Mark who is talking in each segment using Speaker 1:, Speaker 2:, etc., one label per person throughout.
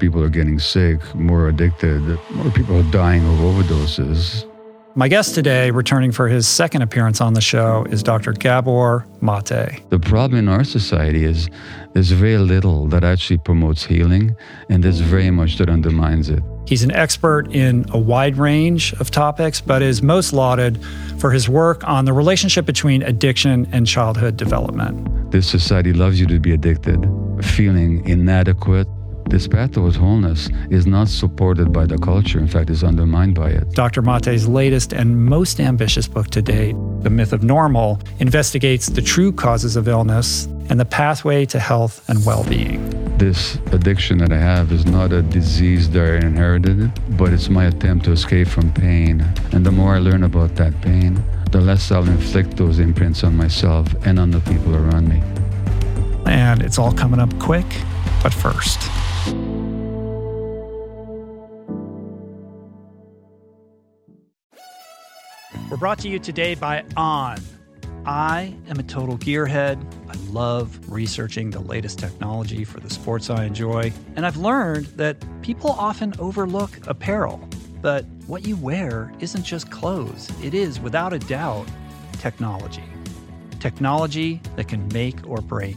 Speaker 1: people are getting sick, more addicted, more people are dying of overdoses.
Speaker 2: My guest today, returning for his second appearance on the show, is Dr. Gabor Maté.
Speaker 1: The problem in our society is there's very little that actually promotes healing, and there's very much that undermines it.
Speaker 2: He's an expert in a wide range of topics, but is most lauded for his work on the relationship between addiction and childhood development.
Speaker 1: This society loves you to be addicted, feeling inadequate, this path towards wholeness is not supported by the culture. In fact, is undermined by it.
Speaker 2: Dr. Maté's latest and most ambitious book to date, The Myth of Normal, investigates the true causes of illness and the pathway to health and well being.
Speaker 1: This addiction that I have is not a disease that I inherited, but it's my attempt to escape from pain. And the more I learn about that pain, the less I'll inflict those imprints on myself and on the people around me.
Speaker 2: And it's all coming up quick, but first. We're brought to you today by On. I am a total gearhead. I love researching the latest technology for the sports I enjoy. And I've learned that people often overlook apparel. But what you wear isn't just clothes, it is, without a doubt, technology. Technology that can make or break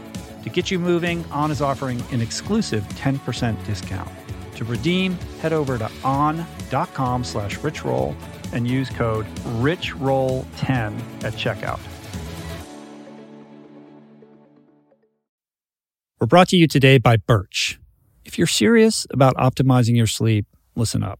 Speaker 2: To get you moving, On is offering an exclusive 10% discount. To redeem, head over to on.com slash richroll and use code RICHROLL10 at checkout. We're brought to you today by Birch. If you're serious about optimizing your sleep, listen up.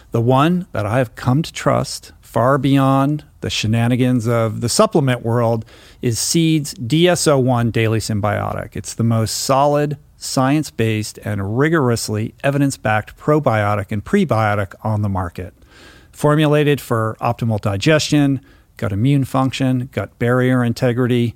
Speaker 2: the one that I have come to trust far beyond the shenanigans of the supplement world is Seed's DS-01 Daily Synbiotic. It's the most solid, science based, and rigorously evidence backed probiotic and prebiotic on the market. Formulated for optimal digestion, gut immune function, gut barrier integrity,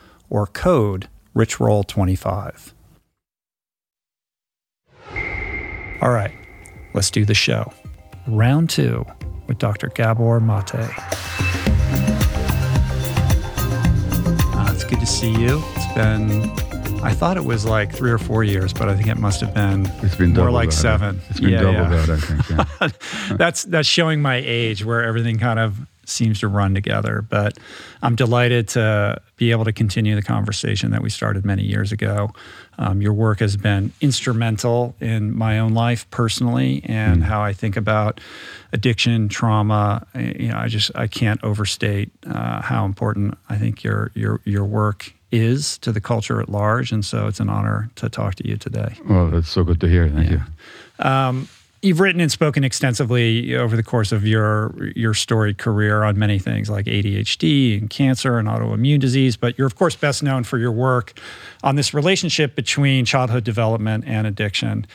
Speaker 2: or code richroll25. All right, let's do the show. Round two with Dr. Gabor Maté. Uh, it's good to see you. It's been, I thought it was like three or four years, but I think it must have been,
Speaker 1: It's been
Speaker 2: more like
Speaker 1: that.
Speaker 2: seven.
Speaker 1: It's been
Speaker 2: Yeah,
Speaker 1: double
Speaker 2: yeah.
Speaker 1: that, I think. Yeah.
Speaker 2: that's that's showing my age where everything kind of seems to run together but i'm delighted to be able to continue the conversation that we started many years ago. Um, your work has been instrumental in my own life personally and how i think about addiction trauma. You know i just i can't overstate uh, how important i think your your your work is to the culture at large and so it's an honor to talk to you today.
Speaker 1: Well, that's so good to hear. Thank you.
Speaker 2: um, you've written and spoken extensively over the course of your your storied career on many things like ADHD and cancer and autoimmune disease, but you're of course best known for your work on this relationship between childhood development and addiction.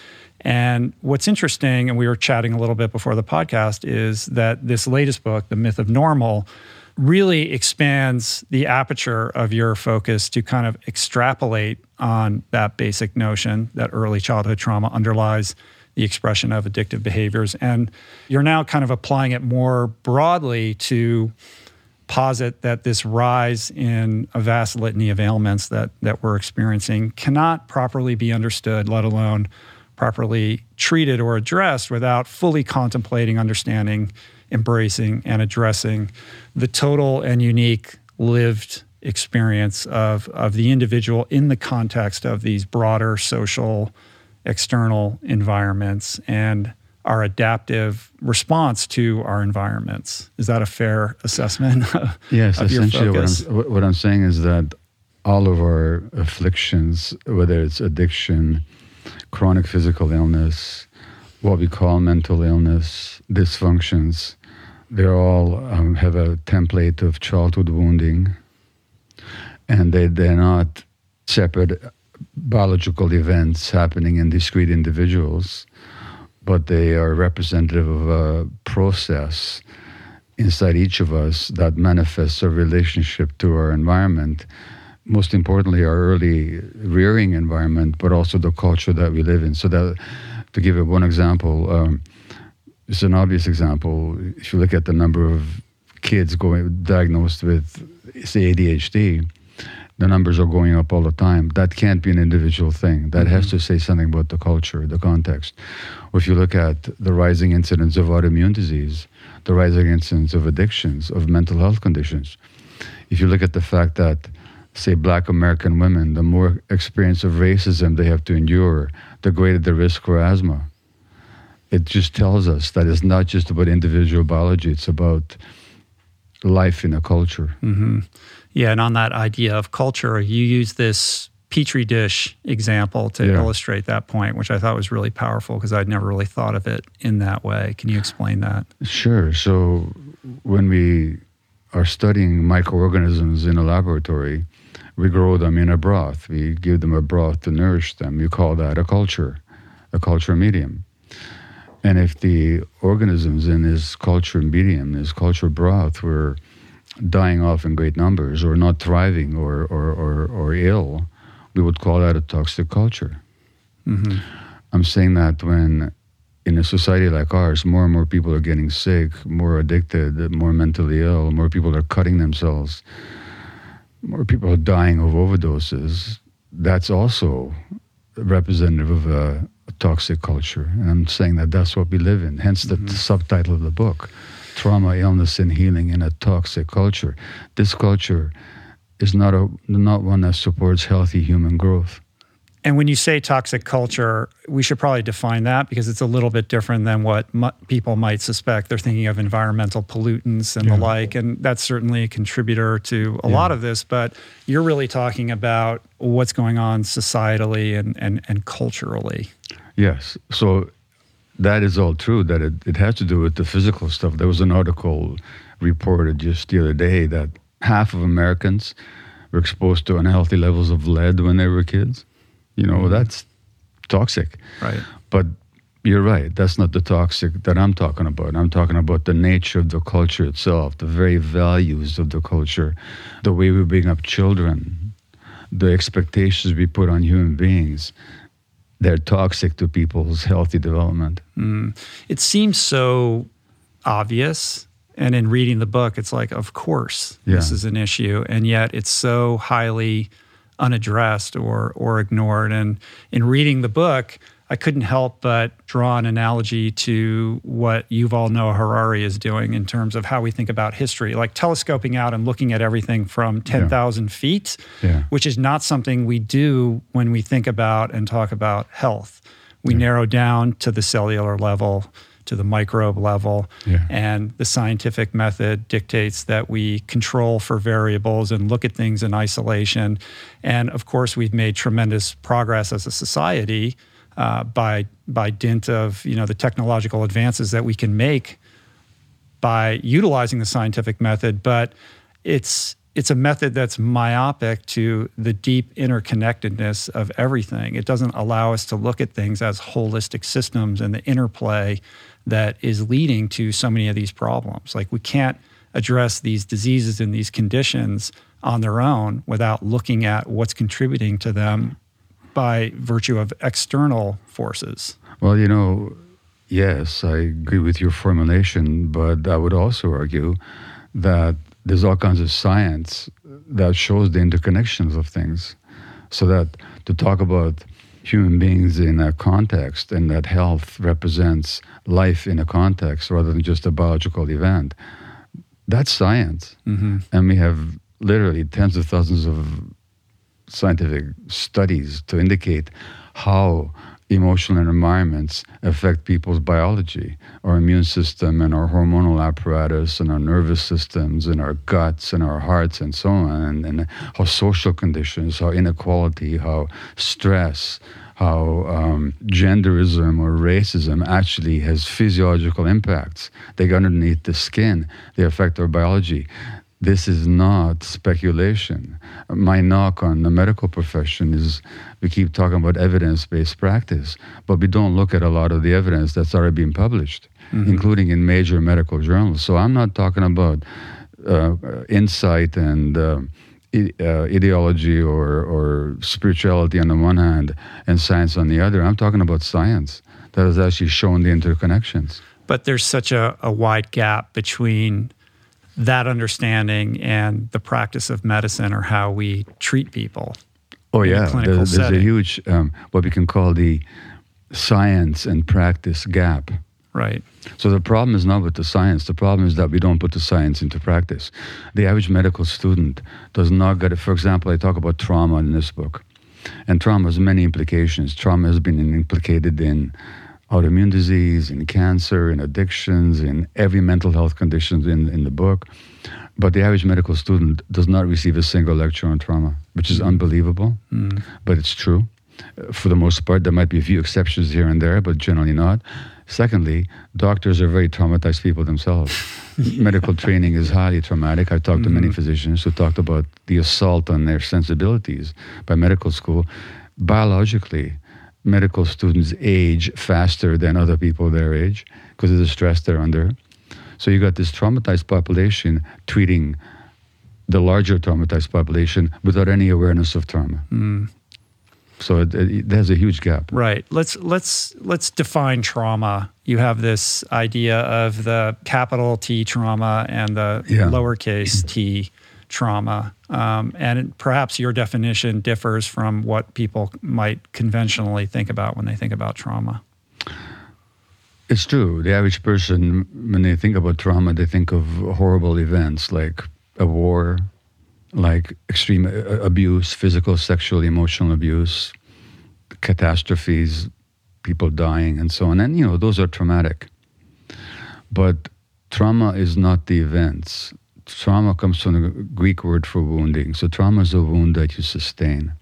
Speaker 2: And what's interesting, and we were chatting a little bit before the podcast, is that this latest book, The Myth of Normal, really expands the aperture of your focus to kind of extrapolate on that basic notion that early childhood trauma underlies the expression of addictive behaviors. And you're now kind of applying it more broadly to posit that this rise in a vast litany of ailments that, that we're experiencing cannot properly be understood, let alone properly treated or addressed without fully contemplating, understanding, embracing, and addressing the total and unique lived experience of, of the individual in the context of these broader social external environments and our adaptive response to our environments. Is that a fair assessment?
Speaker 1: Yes,
Speaker 2: of
Speaker 1: essentially, what? I'm, what I'm saying is that all of our afflictions, whether it's addiction, chronic physical illness, what we call mental illness, dysfunctions, they all um, have a template of childhood wounding, and they, they're not separate biological events happening in discrete individuals, but they are representative of a process inside each of us that manifests our relationship to our environment. Most importantly, our early rearing environment, but also the culture that we live in. So that, to give it one example, um, it's an obvious example. If you look at the number of kids going diagnosed with, say, ADHD, the numbers are going up all the time. That can't be an individual thing. That has to say something about the culture, the context. If you look at the rising incidence of autoimmune disease, the rising incidence of addictions, of mental health conditions. If you look at the fact that, say, black American women, the more experience of racism they have to endure, the greater the risk for asthma. It just tells us that it's not just about individual biology, it's about life in a culture.
Speaker 2: hmm Yeah, and on that idea of culture, you use this petri dish example to
Speaker 1: Yeah.
Speaker 2: illustrate that point, which I thought was really powerful because I'd never really thought of it in that way. Can you explain that?
Speaker 1: Sure. So when we are studying microorganisms in a laboratory, we grow them in a broth. We give them a broth to nourish them. You call that a culture, a culture medium. And if the organisms in this culture medium, this culture broth, were dying off in great numbers or not thriving or, or, or, or ill, we would call that a toxic culture.
Speaker 2: hmm
Speaker 1: I'm saying that when in a society like ours, more and more people are getting sick, more addicted, more mentally ill, more people are cutting themselves, more people are dying of overdoses, that's also representative of a, a toxic culture. And I'm saying that that's what we live in. Hence the
Speaker 2: Mhm.
Speaker 1: subtitle of the book Trauma, Illness, and Healing in a Toxic Culture. This culture is not, a, not one that supports healthy human growth.
Speaker 2: And when you say toxic culture, we should probably define that because it's a little bit different than what mu- people might suspect. They're thinking of environmental pollutants and yeah. the like, and that's certainly a contributor to a yeah. lot of this. But you're really talking about what's going on societally and, and, and culturally.
Speaker 1: Yes. So that is all true, that it, it has to do with the physical stuff. There was an article reported just the other day that half of Americans were exposed to unhealthy levels of lead when they were kids. You know, mm-hmm. that's toxic.
Speaker 2: Right.
Speaker 1: But you're right. That's not the toxic that I'm talking about. I'm talking about the nature of the culture itself, the very values of the culture, the way we bring up children, the expectations we put on human beings. They're toxic to people's healthy development.
Speaker 2: Mm. It seems so obvious. And in reading the book, it's like, of course, yeah. this is an issue. And yet it's so highly unaddressed or or ignored. And in reading the book, I couldn't help but draw an analogy to what Yuval Noah Harari is doing in terms of how we think about history, like telescoping out and looking at everything from 10,000 yeah. feet, yeah. which is not something we do when we think about and talk about health. We yeah. narrow down to the cellular level to the microbe level. And the scientific method dictates that we control for variables and look at things in isolation. And of course, we've made tremendous progress as a society uh, by by dint of you know the technological advances that we can make by utilizing the scientific method. But it's it's a method that's myopic to the deep interconnectedness of everything. It doesn't allow us to look at things as holistic systems and the interplay that is leading to so many of these problems. Like we can't address these diseases and these conditions on their own without looking at what's contributing to them by virtue of external forces.
Speaker 1: Well, you know, yes, I agree with your formulation, but I would also argue that there's all kinds of science that shows the interconnections of things. So that to talk about human beings in a context and that health represents life in a context rather than just a biological event. That's science. Mm-hmm. And we have literally tens of thousands of scientific studies to indicate how emotional environments affect people's biology, our immune system and our hormonal apparatus and our nervous systems and our guts and our hearts and so on, and, and how social conditions, how inequality, how stress, how um, genderism or racism actually has physiological impacts. They go underneath the skin, they affect our biology. This is not speculation. My knock on the medical profession is we keep talking about evidence based practice, but we don't look at a lot of the evidence that's already been published, mm-hmm. including in major medical journals. So I'm not talking about uh, insight and uh, uh, ideology or, or spirituality on the one hand and science on the other. I'm talking about science that has actually shown the interconnections.
Speaker 2: But there's such a, a wide gap between that understanding and the practice of medicine or how we treat people.
Speaker 1: Oh yeah, a there's, there's a huge um, what we can call the science and practice gap.
Speaker 2: Right.
Speaker 1: So the problem is not with the science. The problem is that we don't put the science into practice. The average medical student does not get it. For example, I talk about trauma in this book, and trauma has many implications. Trauma has been implicated in autoimmune disease, in cancer, in addictions, in every mental health condition in, in the book. But the average medical student does not receive a single lecture on trauma, which is unbelievable, mm. but it's true. For the most part, there might be a few exceptions here and there, but generally not. Secondly, doctors are very traumatized people themselves. Medical training is highly traumatic. I've talked mm-hmm. to many mm-hmm. physicians who talked about the assault on their sensibilities by medical school. Biologically, medical students age faster than other people their age because of the stress they're under. So you got this traumatized population treating the larger traumatized population without any awareness of trauma. Mm. So it, it, there's a huge gap.
Speaker 2: Right. Let's let's let's define trauma. You have this idea of the capital T trauma and the yeah. lowercase t trauma. Um, and perhaps your definition differs from what people might conventionally think about when they think about trauma.
Speaker 1: It's true. The average person, when they think about trauma, they think of horrible events like a war, like extreme uh, abuse, physical, sexual, emotional abuse, catastrophes, people dying, and so on. And, you know, those are traumatic. But trauma is not the events. Trauma comes from the Greek word for wounding. So, trauma is a wound that you sustain.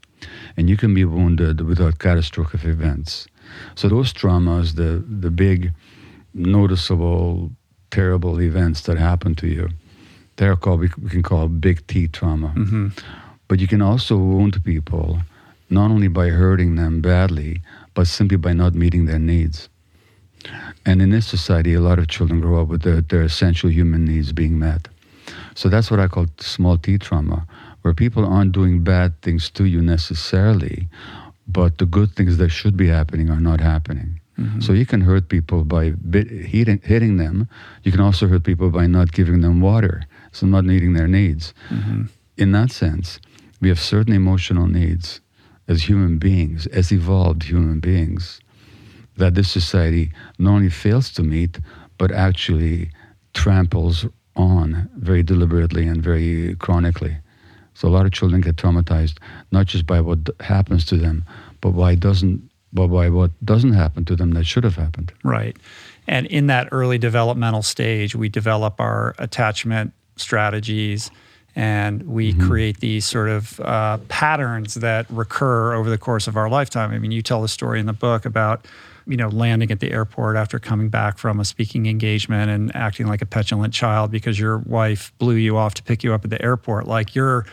Speaker 1: And you can be wounded without catastrophic events. So, those traumas, the, the big, noticeable, terrible events that happen to you, they're called, we, can call big T trauma. Mm-hmm. But you can also wound people not only by hurting them badly, but simply by not meeting their needs. And in this society, a lot of children grow up with their, their essential human needs being met. So that's what I call small t trauma, where people aren't doing bad things to you necessarily, but the good things that should be happening are not happening. Mm-hmm. So you can hurt people by bit, hitting, hitting them. You can also hurt people by not giving them water, so not meeting their needs. Mm-hmm. In that sense, we have certain emotional needs as human beings, as evolved human beings, that this society not only fails to meet, but actually tramples on very deliberately and very chronically. So a lot of children get traumatized not just by what happens to them, but why doesn't but by what doesn't happen to them that should have happened.
Speaker 2: Right. And in that early developmental stage, we develop our attachment strategies and we mm-hmm. create these sort of uh, patterns that recur over the course of our lifetime. I mean, you tell the story in the book about you know landing at the airport after coming back from a speaking engagement and acting like a petulant child because your wife blew you off to pick you up at the airport. Like you're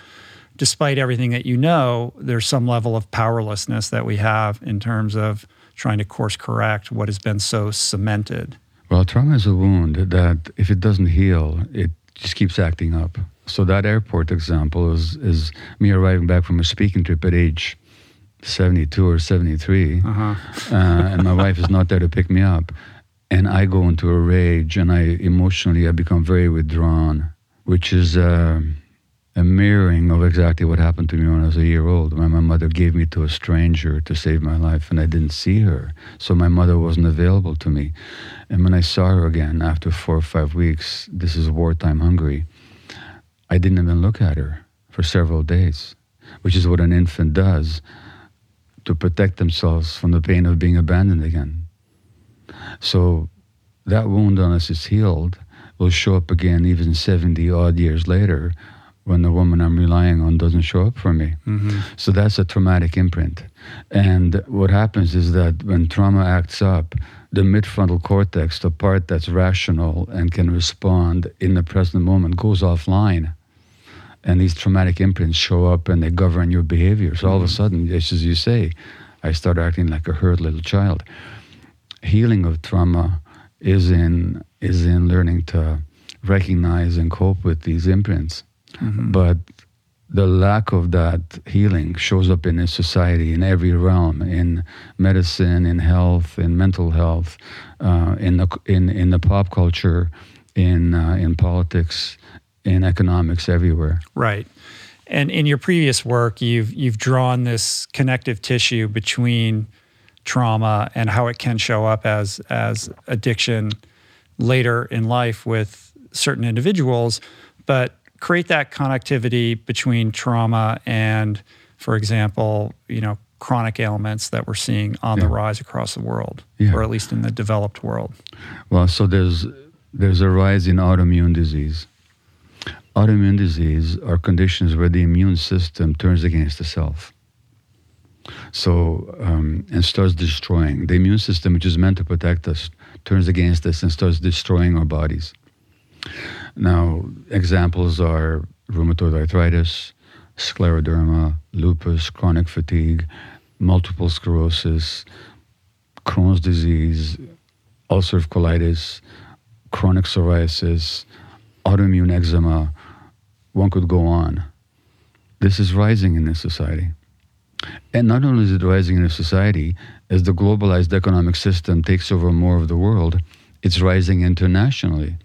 Speaker 2: despite everything that you know, there's some level of powerlessness that we have in terms of trying to course correct what has been so cemented.
Speaker 1: Well, trauma is a wound that if it doesn't heal, it just keeps acting up. So that airport example is is me arriving back from a speaking trip at age 72 or 73, uh-huh. uh, and my wife is not there to pick me up, and I go into a rage, and I emotionally I become very withdrawn, which is. Uh, a mirroring of exactly what happened to me when I was a year old. When my mother gave me to a stranger to save my life, and I didn't see her, so my mother wasn't available to me. And when I saw her again after four or five weeks, this is wartime Hungary, I didn't even look at her for several days, which is what an infant does to protect themselves from the pain of being abandoned again. So that wound on us is healed will show up again even 70 odd years later when the woman I'm relying on doesn't show up for me. Mm-hmm. So that's a traumatic imprint. And what happens is that when trauma acts up, the midfrontal cortex, the part that's rational and can respond in the present moment, goes offline. And these traumatic imprints show up and they govern your behavior. So all of a mm-hmm. sudden, just as you say, I start acting like a hurt little child. Healing of trauma is in is in learning to recognize and cope with these imprints Mm-hmm. But the lack of that healing shows up in a society in every realm in medicine in health in mental health uh, in the in in the pop culture in uh, in politics in economics everywhere
Speaker 2: right and in your previous work you've you've drawn this connective tissue between trauma and how it can show up as as addiction later in life with certain individuals but create that connectivity between trauma and, for example, you know, chronic ailments that we're seeing on yeah. the rise across the world, yeah. or at least in the developed world?
Speaker 1: Well, so there's there's a rise in autoimmune disease. Autoimmune disease are conditions where the immune system turns against itself. So um, and starts destroying the immune system, which is meant to protect us, turns against us and starts destroying our bodies. Now, examples are rheumatoid arthritis, scleroderma, lupus, chronic fatigue, multiple sclerosis, Crohn's disease, ulcerative colitis, chronic psoriasis, autoimmune eczema. One could go on. This is rising in this society. And not only is it rising in a society, as the globalized economic system takes over more of the world, it's rising internationally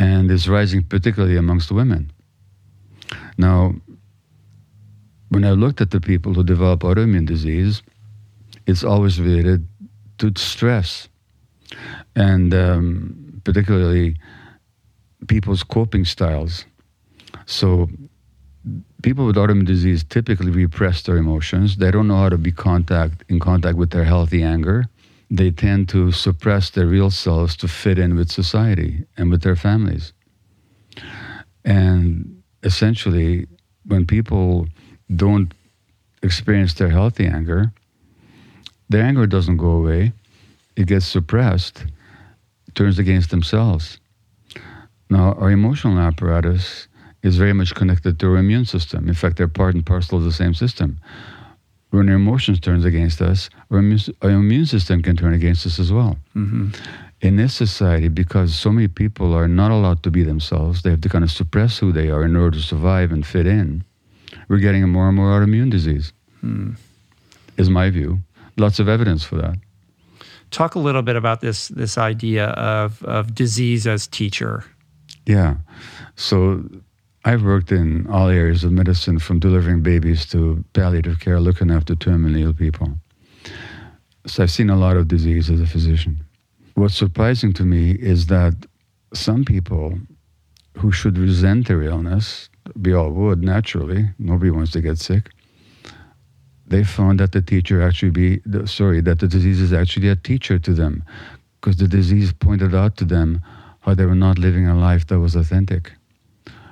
Speaker 1: and it's rising particularly amongst women. Now, when I looked at the people who develop autoimmune disease, it's always related to stress, and um, particularly people's coping styles. So, people with autoimmune disease typically repress their emotions. They don't know how to be contact in contact with their healthy anger. They tend to suppress their real selves to fit in with society and with their families. And essentially, when people don't experience their healthy anger, their anger doesn't go away. It gets suppressed, turns against themselves. Now, our emotional apparatus is very much connected to our immune system. In fact, they're part and parcel of the same system. When our emotions turns against us, our immune, our immune system can turn against us as well. Mm-hmm. In this society, because so many people are not allowed to be themselves, they have to kind of suppress who they are in order to survive and fit in. We're getting a more and more autoimmune disease. Mm. Is my view. Lots of evidence for that.
Speaker 2: Talk a little bit about this this idea of of disease as teacher.
Speaker 1: Yeah. So I've worked in all areas of medicine from delivering babies to palliative care, looking after terminally ill people. So I've seen a lot of disease as a physician. What's surprising to me is that some people who should resent their illness, we all would naturally, nobody wants to get sick, they found that the teacher actually be, sorry, that the disease is actually a teacher to them because the disease pointed out to them how they were not living a life that was authentic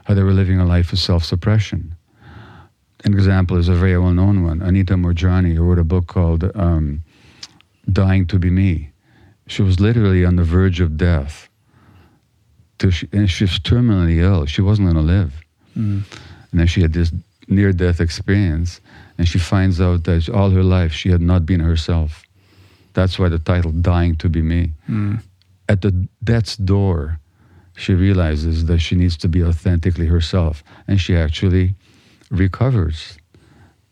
Speaker 1: how they were living a life of self suppression. An example is a very well known one Anita Moorjani, who wrote a book called um, Dying to Be Me. She was literally on the verge of death. She, and she was terminally ill. She wasn't going to live. Mm. And then she had this near death experience, and she finds out that all her life she had not been herself. That's why the title, Dying to Be Me. Mm. At the death's door, she realizes that she needs to be authentically herself and she actually recovers.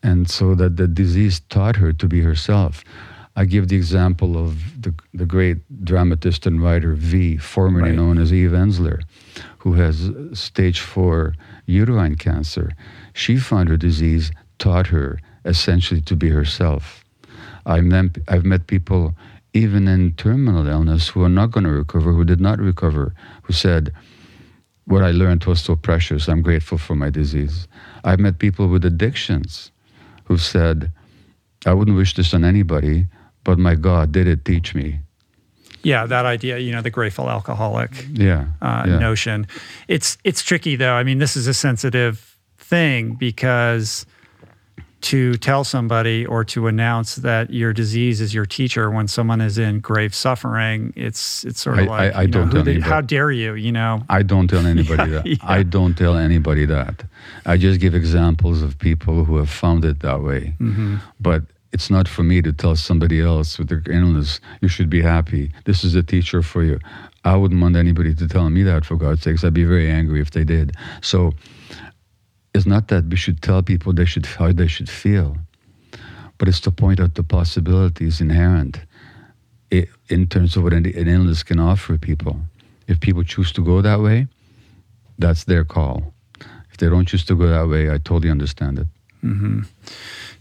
Speaker 1: And so that the disease taught her to be herself. I give the example of the, the great dramatist and writer V, formerly right. known as Eve Ensler, who has stage four uterine cancer. She found her disease taught her essentially to be herself. I've met, I've met people even in terminal illness who are not going to recover, who did not recover, who said, What I learned was so precious. I'm grateful for my disease. I've met people with addictions who said, I wouldn't wish this on anybody, but my God, did it teach me?
Speaker 2: Yeah, that idea, you know, the grateful alcoholic
Speaker 1: yeah,
Speaker 2: uh,
Speaker 1: yeah.
Speaker 2: notion. It's it's tricky though. I mean, this is a sensitive thing because to tell somebody or to announce that your disease is your teacher when someone is in grave suffering, it's it's sort of I, like
Speaker 1: I, I don't know, did,
Speaker 2: how dare you, you know?
Speaker 1: I don't tell anybody yeah, that. Yeah. I don't tell anybody that. I just give examples of people who have found it that way. Mm-hmm. But it's not for me to tell somebody else with their illness, you should be happy. This is a teacher for you. I wouldn't want anybody to tell me that for God's sakes. I'd be very angry if they did. So it's not that we should tell people they should how they should feel, but it's to point out the possibilities inherent in terms of what an, illness can offer people. If people choose to go that way, that's their call. If they don't choose to go that way, I totally understand it. Mm-hmm.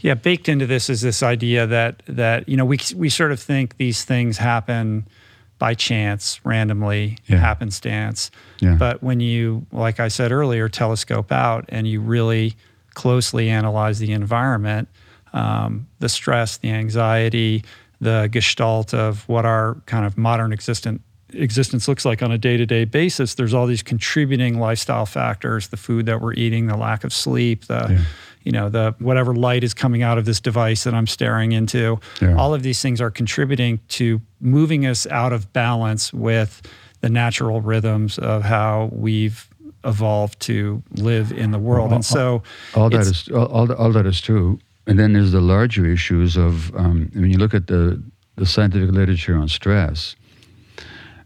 Speaker 2: Yeah, baked into this is this idea that that you know we we sort of think these things happen by chance, randomly, yeah. happenstance. Yeah. But when you, like I said earlier, telescope out and you really closely analyze the environment, um, the stress, the anxiety, the gestalt of what our kind of modern existent existence looks like on a day-to-day basis there's all these contributing lifestyle factors the food that we're eating the lack of sleep the yeah you know the whatever light is coming out of this device that I'm staring into. Yeah. All of these things are contributing to moving us out of balance with the natural rhythms of how we've evolved to live in the world. and so
Speaker 1: all that is all, all, all, that is true. And then there's the larger issues of um, when you look at the the scientific literature on stress,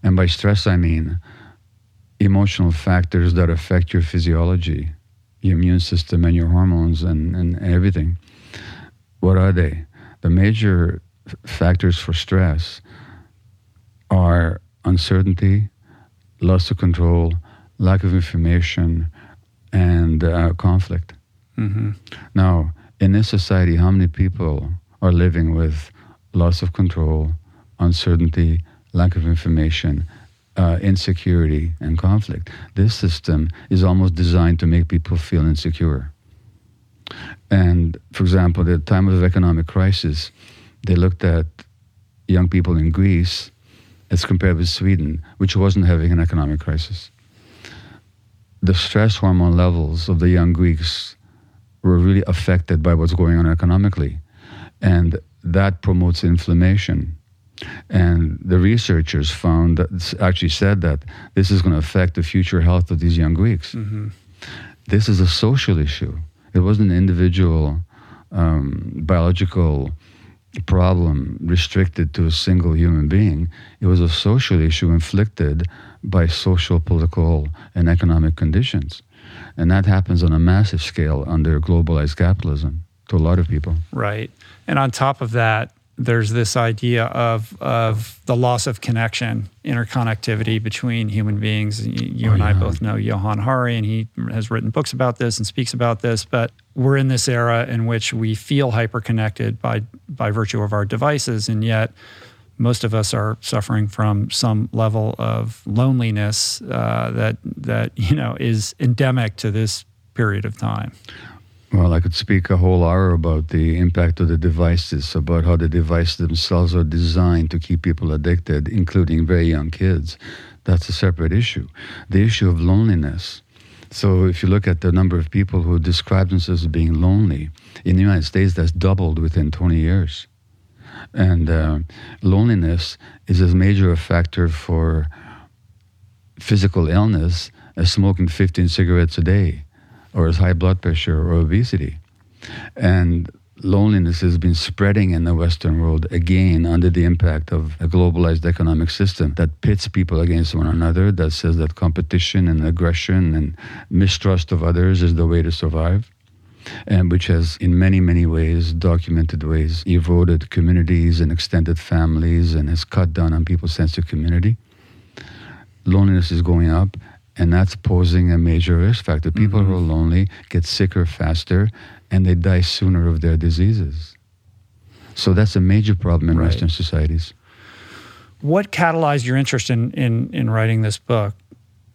Speaker 1: and by stress I mean emotional factors that affect your physiology your immune system and your hormones and, and everything. What are they? The major f- factors for stress are uncertainty, loss of control, lack of information, and uh, conflict. Mm-hmm. Now, in this society, how many people are living with loss of control, uncertainty, lack of information, uh, insecurity and conflict. This system is almost designed to make people feel insecure. And for example, at the time of the economic crisis, they looked at young people in Greece as compared with Sweden, which wasn't having an economic crisis. The stress hormone levels of the young Greeks were really affected by what's going on economically. And that promotes inflammation. And the researchers found that actually said that this is going to affect the future health of these young Greeks. Mm-hmm. This is a social issue. It wasn't an individual um, biological problem restricted to a single human being. It was a social issue inflicted by social, political, and economic conditions. And that happens on a massive scale under globalized capitalism to a lot of people.
Speaker 2: Right. And on top of that, there's this idea of of the loss of connection, interconnectivity between human beings. You oh, and yeah. I both know Johann Hari, and he has written books about this and speaks about this. But we're in this era in which we feel hyperconnected by by virtue of our devices, and yet most of us are suffering from some level of loneliness uh, that that you know is endemic to this period of time.
Speaker 1: Well, I could speak a whole hour about the impact of the devices, about how the devices themselves are designed to keep people addicted, including very young kids. That's a separate issue. The issue of loneliness. So, if you look at the number of people who describe themselves as being lonely, in the United States, that's doubled within 20 years. And uh, loneliness is as major a factor for physical illness as smoking 15 cigarettes a day or as high blood pressure or obesity. And loneliness has been spreading in the Western world again under the impact of a globalized economic system that pits people against one another, that says that competition and aggression and mistrust of others is the way to survive. And which has, in many, many ways, documented ways, eroded communities and extended families and has cut down on people's sense of community. Loneliness is going up, and that's posing a major risk factor. People mm-hmm. who are lonely get sicker faster and they die sooner of their diseases. So that's a major problem in right. Western societies.
Speaker 2: What catalyzed your interest in, in, in writing this book?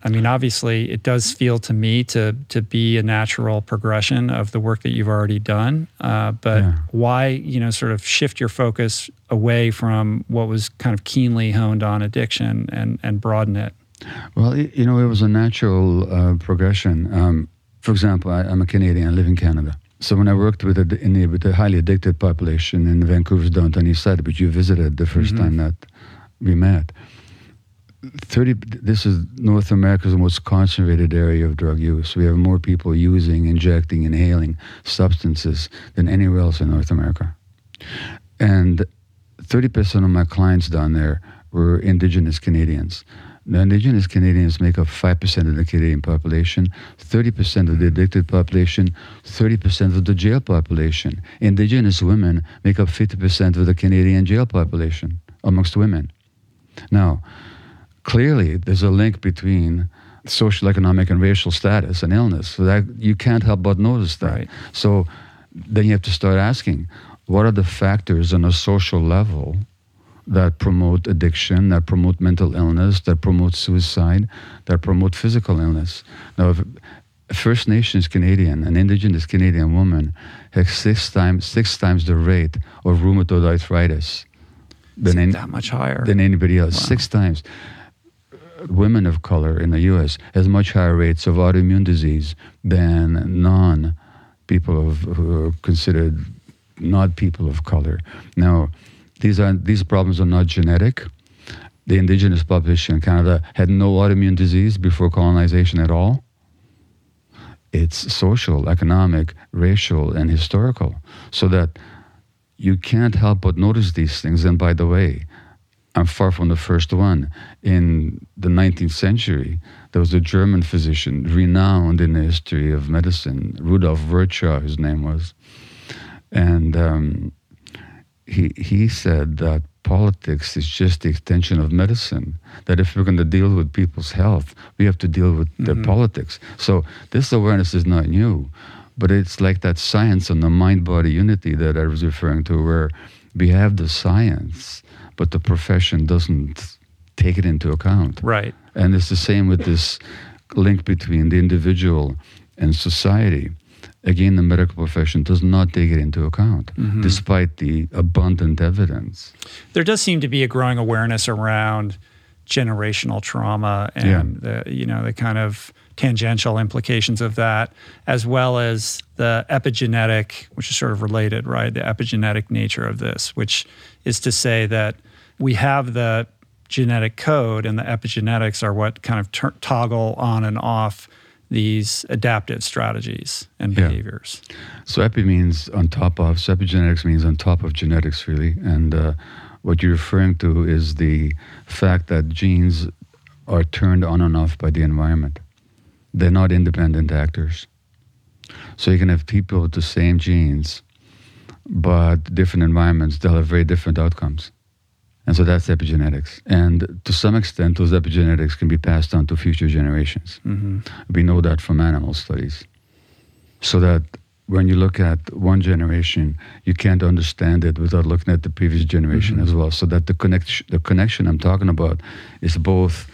Speaker 2: I mean, obviously, it does feel to me to to be a natural progression of the work that you've already done. Uh, but yeah. why, you know, sort of shift your focus away from what was kind of keenly honed on addiction and and broaden it?
Speaker 1: Well, you know, it was a natural uh, progression. Um, for example, I, am a Canadian. I live in Canada. So when I worked with a, in the, with a highly addicted population in Vancouver's downtown east side, which you visited the 1st mm-hmm. time that we met, 30 this is north america's most concentrated area of drug use we have more people using injecting inhaling substances than anywhere else in north america and 30% of my clients down there were indigenous canadians the indigenous Canadians make up 5% of the Canadian population, 30% of the addicted population, 30% of the jail population. Indigenous women make up 50% of the Canadian jail population amongst women. Now, clearly, there's a link between social, economic, and racial status and illness. So that you can't help but notice that. Right. So then you have to start asking, what are the factors on a social level that promote addiction, that promote mental illness, that promote suicide, that promote physical illness. Now, if First Nations Canadian, an Indigenous Canadian woman, has six times six times the rate of rheumatoid arthritis
Speaker 2: than any, that much higher
Speaker 1: than anybody else. Wow. Six times. Women of color in the U.S. has much higher rates of autoimmune disease than non people of, who are considered not people of color. Now, these, are, these problems are not genetic. The indigenous population in Canada had no autoimmune disease before colonization at all. It's social, economic, racial, and historical. So that you can't help but notice these things. And by the way, I'm far from the first one. In the 19th century, there was a German physician, renowned in the history of medicine, Rudolf Virchow, his name was. And um, he, he said that politics is just the extension of medicine. That if we're going to deal with people's health, we have to deal with mm-hmm. their politics. So this awareness is not new, but it's like that science and the mind body unity that I was referring to, where we have the science, but the profession doesn't take it into account.
Speaker 2: Right.
Speaker 1: And it's the same with this link between the individual and society. Again, the medical profession does not take it into account,
Speaker 2: Mm-hmm.
Speaker 1: despite the abundant evidence.
Speaker 2: There does seem to be a growing awareness around generational trauma and the you know the kind of tangential implications of that, as well as the epigenetic, which is sort of related, right? The epigenetic nature of this, which is to say that we have the genetic code, and the epigenetics are what kind of tur toggle on and off these adaptive strategies and
Speaker 1: Yeah.
Speaker 2: behaviors.
Speaker 1: So epi means on top of, so epigenetics means on top of genetics, really. And uh, what you're referring to is the fact that genes are turned on and off by the environment. They're not independent actors. So you can have people with the same genes, but different environments, they'll have very different outcomes. And so that's epigenetics. And to some extent, those epigenetics can be passed on to future generations.
Speaker 2: hmm
Speaker 1: We know that from animal studies. So that when you look at one generation, you can't understand it without looking at the previous generation
Speaker 2: Mhm.
Speaker 1: as well. So that the connection, the connection I'm talking about, is both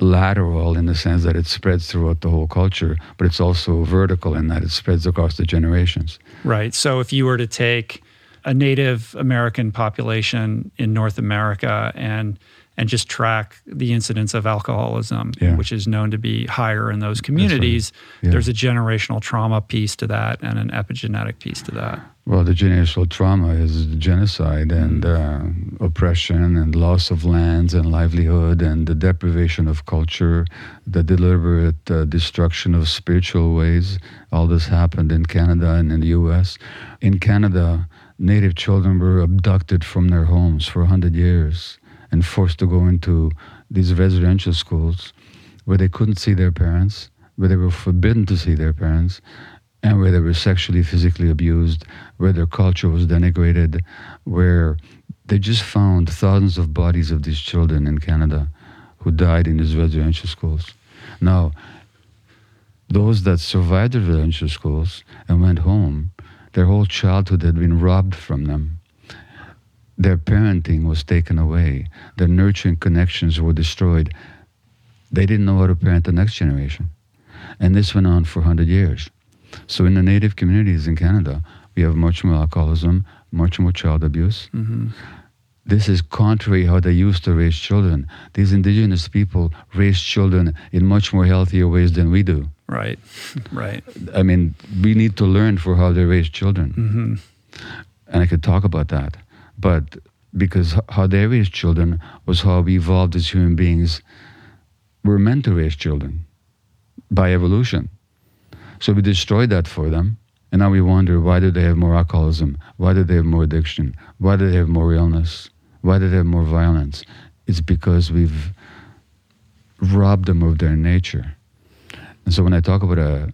Speaker 1: lateral in the sense that it spreads throughout the whole culture, but it's also vertical in that it spreads across the generations.
Speaker 2: Right. So if you were to take a Native American population in North America and and just track the incidence of alcoholism,
Speaker 1: Yeah.
Speaker 2: which is known to be higher in those communities,
Speaker 1: Yeah.
Speaker 2: there's a generational trauma piece to that and an epigenetic piece to that.
Speaker 1: Well, the generational trauma is genocide and uh, oppression and loss of lands and livelihood and the deprivation of culture, the deliberate uh, destruction of spiritual ways. All this happened in Canada and in the US. In Canada, Native children were abducted from their homes for 100 years and forced to go into these residential schools where they couldn't see their parents, where they were forbidden to see their parents, and where they were sexually, physically abused, where their culture was denigrated, where they just found thousands of bodies of these children in Canada who died in these residential schools. Now, those that survived the residential schools and went home, their whole childhood had been robbed from them. Their parenting was taken away. Their nurturing connections were destroyed. They didn't know how to parent the next generation. And this went on for 100 years. So in the native communities in Canada, we have much more alcoholism, much more child abuse.
Speaker 2: hmm
Speaker 1: This is contrary how they used to raise children. These indigenous people raise children in much more healthier ways than we do.
Speaker 2: Right. right.
Speaker 1: I mean, we need to learn for how they raise children.
Speaker 2: hmm
Speaker 1: And I could talk about that. But because how they raised children was how we evolved as human beings. We're meant to raise children by evolution. So we destroyed that for them. And now we wonder why do they have more alcoholism? Why do they have more addiction? Why do they have more illness? Why do they have more violence? It's because we've robbed them of their nature. And so when I talk about a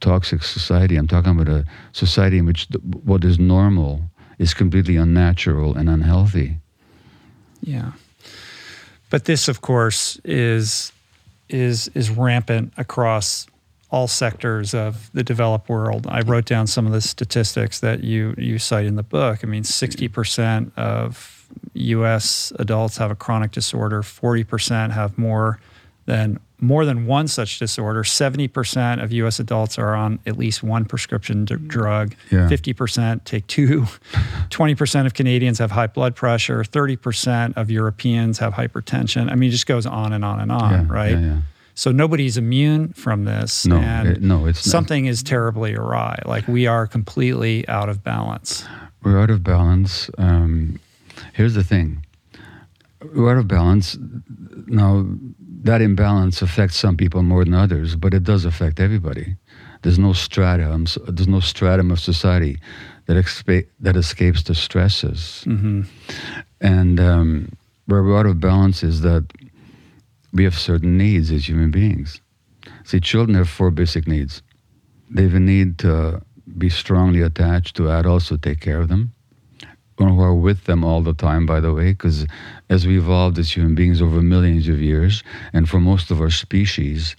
Speaker 1: toxic society, I'm talking about a society in which what is normal is completely unnatural and unhealthy.
Speaker 2: Yeah. But this, of course, is is is rampant across all sectors of the developed world. I wrote down some of the statistics that you you cite in the book. I mean, sixty percent of U.S. adults have a chronic disorder. Forty percent have more than more than one such disorder. Seventy percent of U.S. adults are on at least one prescription d- drug.
Speaker 1: Yeah.
Speaker 2: Fifty percent take two. Twenty percent of Canadians have high blood pressure. Thirty percent of Europeans have hypertension. I mean, it just goes on and on and on,
Speaker 1: yeah,
Speaker 2: right?
Speaker 1: Yeah.
Speaker 2: So nobody's immune from this.
Speaker 1: No,
Speaker 2: and
Speaker 1: it- no, it's not.
Speaker 2: something is terribly awry. Like we are completely out of balance.
Speaker 1: We're out of balance. Um, here's the thing we're out of balance. Now, that imbalance affects some people more than others, but it does affect everybody. There's no stratum, there's no stratum of society that, expa- that escapes the stresses.
Speaker 2: hmm
Speaker 1: And um, where we're out of balance is that we have certain needs as human beings. See, children have four basic needs. They have a need to be strongly attached to adults who take care of them, are with them all the time, by the way, because as we evolved as human beings over millions of years, and for most of our species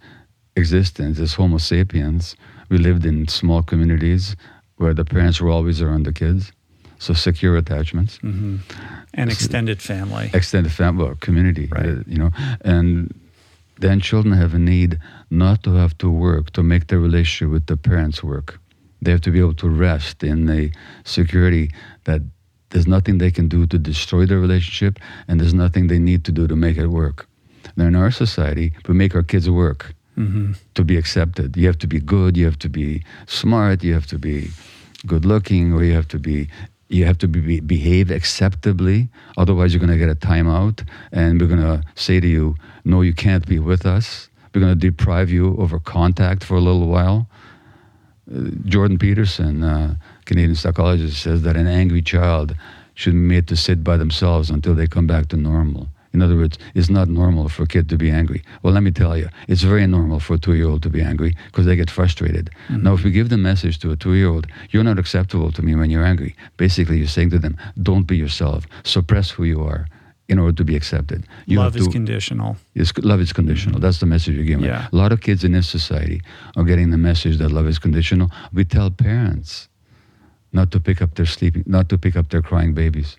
Speaker 1: existence as Homo sapiens, we lived in small communities where the parents were always around the kids, so secure attachments
Speaker 2: hmm And extended family.
Speaker 1: extended family well, community,
Speaker 2: Right.
Speaker 1: uh, you know, and then children have a need not to have to work to make their relationship with the parents work. They have to be able to rest in the security that there's nothing they can do to destroy the relationship, and there's nothing they need to do to make it work. Now, in our society, we make our kids work mm-hmm. to be accepted. You have to be good, you have to be smart, you have to be good looking, or you have to be you have to be, behave acceptably. Otherwise, you're going to get a timeout, and we're going to say to you, "No, you can't be with us." We're going to deprive you of contact for a little while. Uh, Jordan Peterson, uh, Canadian psychologist, says that an angry child should be made to sit by themselves until they come back to normal. In other words, it's not normal for a kid to be angry. Well, let me tell you, it's very normal for a two year old to be angry because they get frustrated. Mm-hmm. Now, if we give the message to a two year old, you're not acceptable to me when you're angry, basically you're saying to them, don't be yourself, suppress who you are in order to be accepted.
Speaker 2: You love is to, conditional.
Speaker 1: love is conditional. That's the message you're giving. Yeah. A lot of kids in this society are getting the message that love is conditional. We tell parents not to pick up their sleeping, not to pick up their crying babies.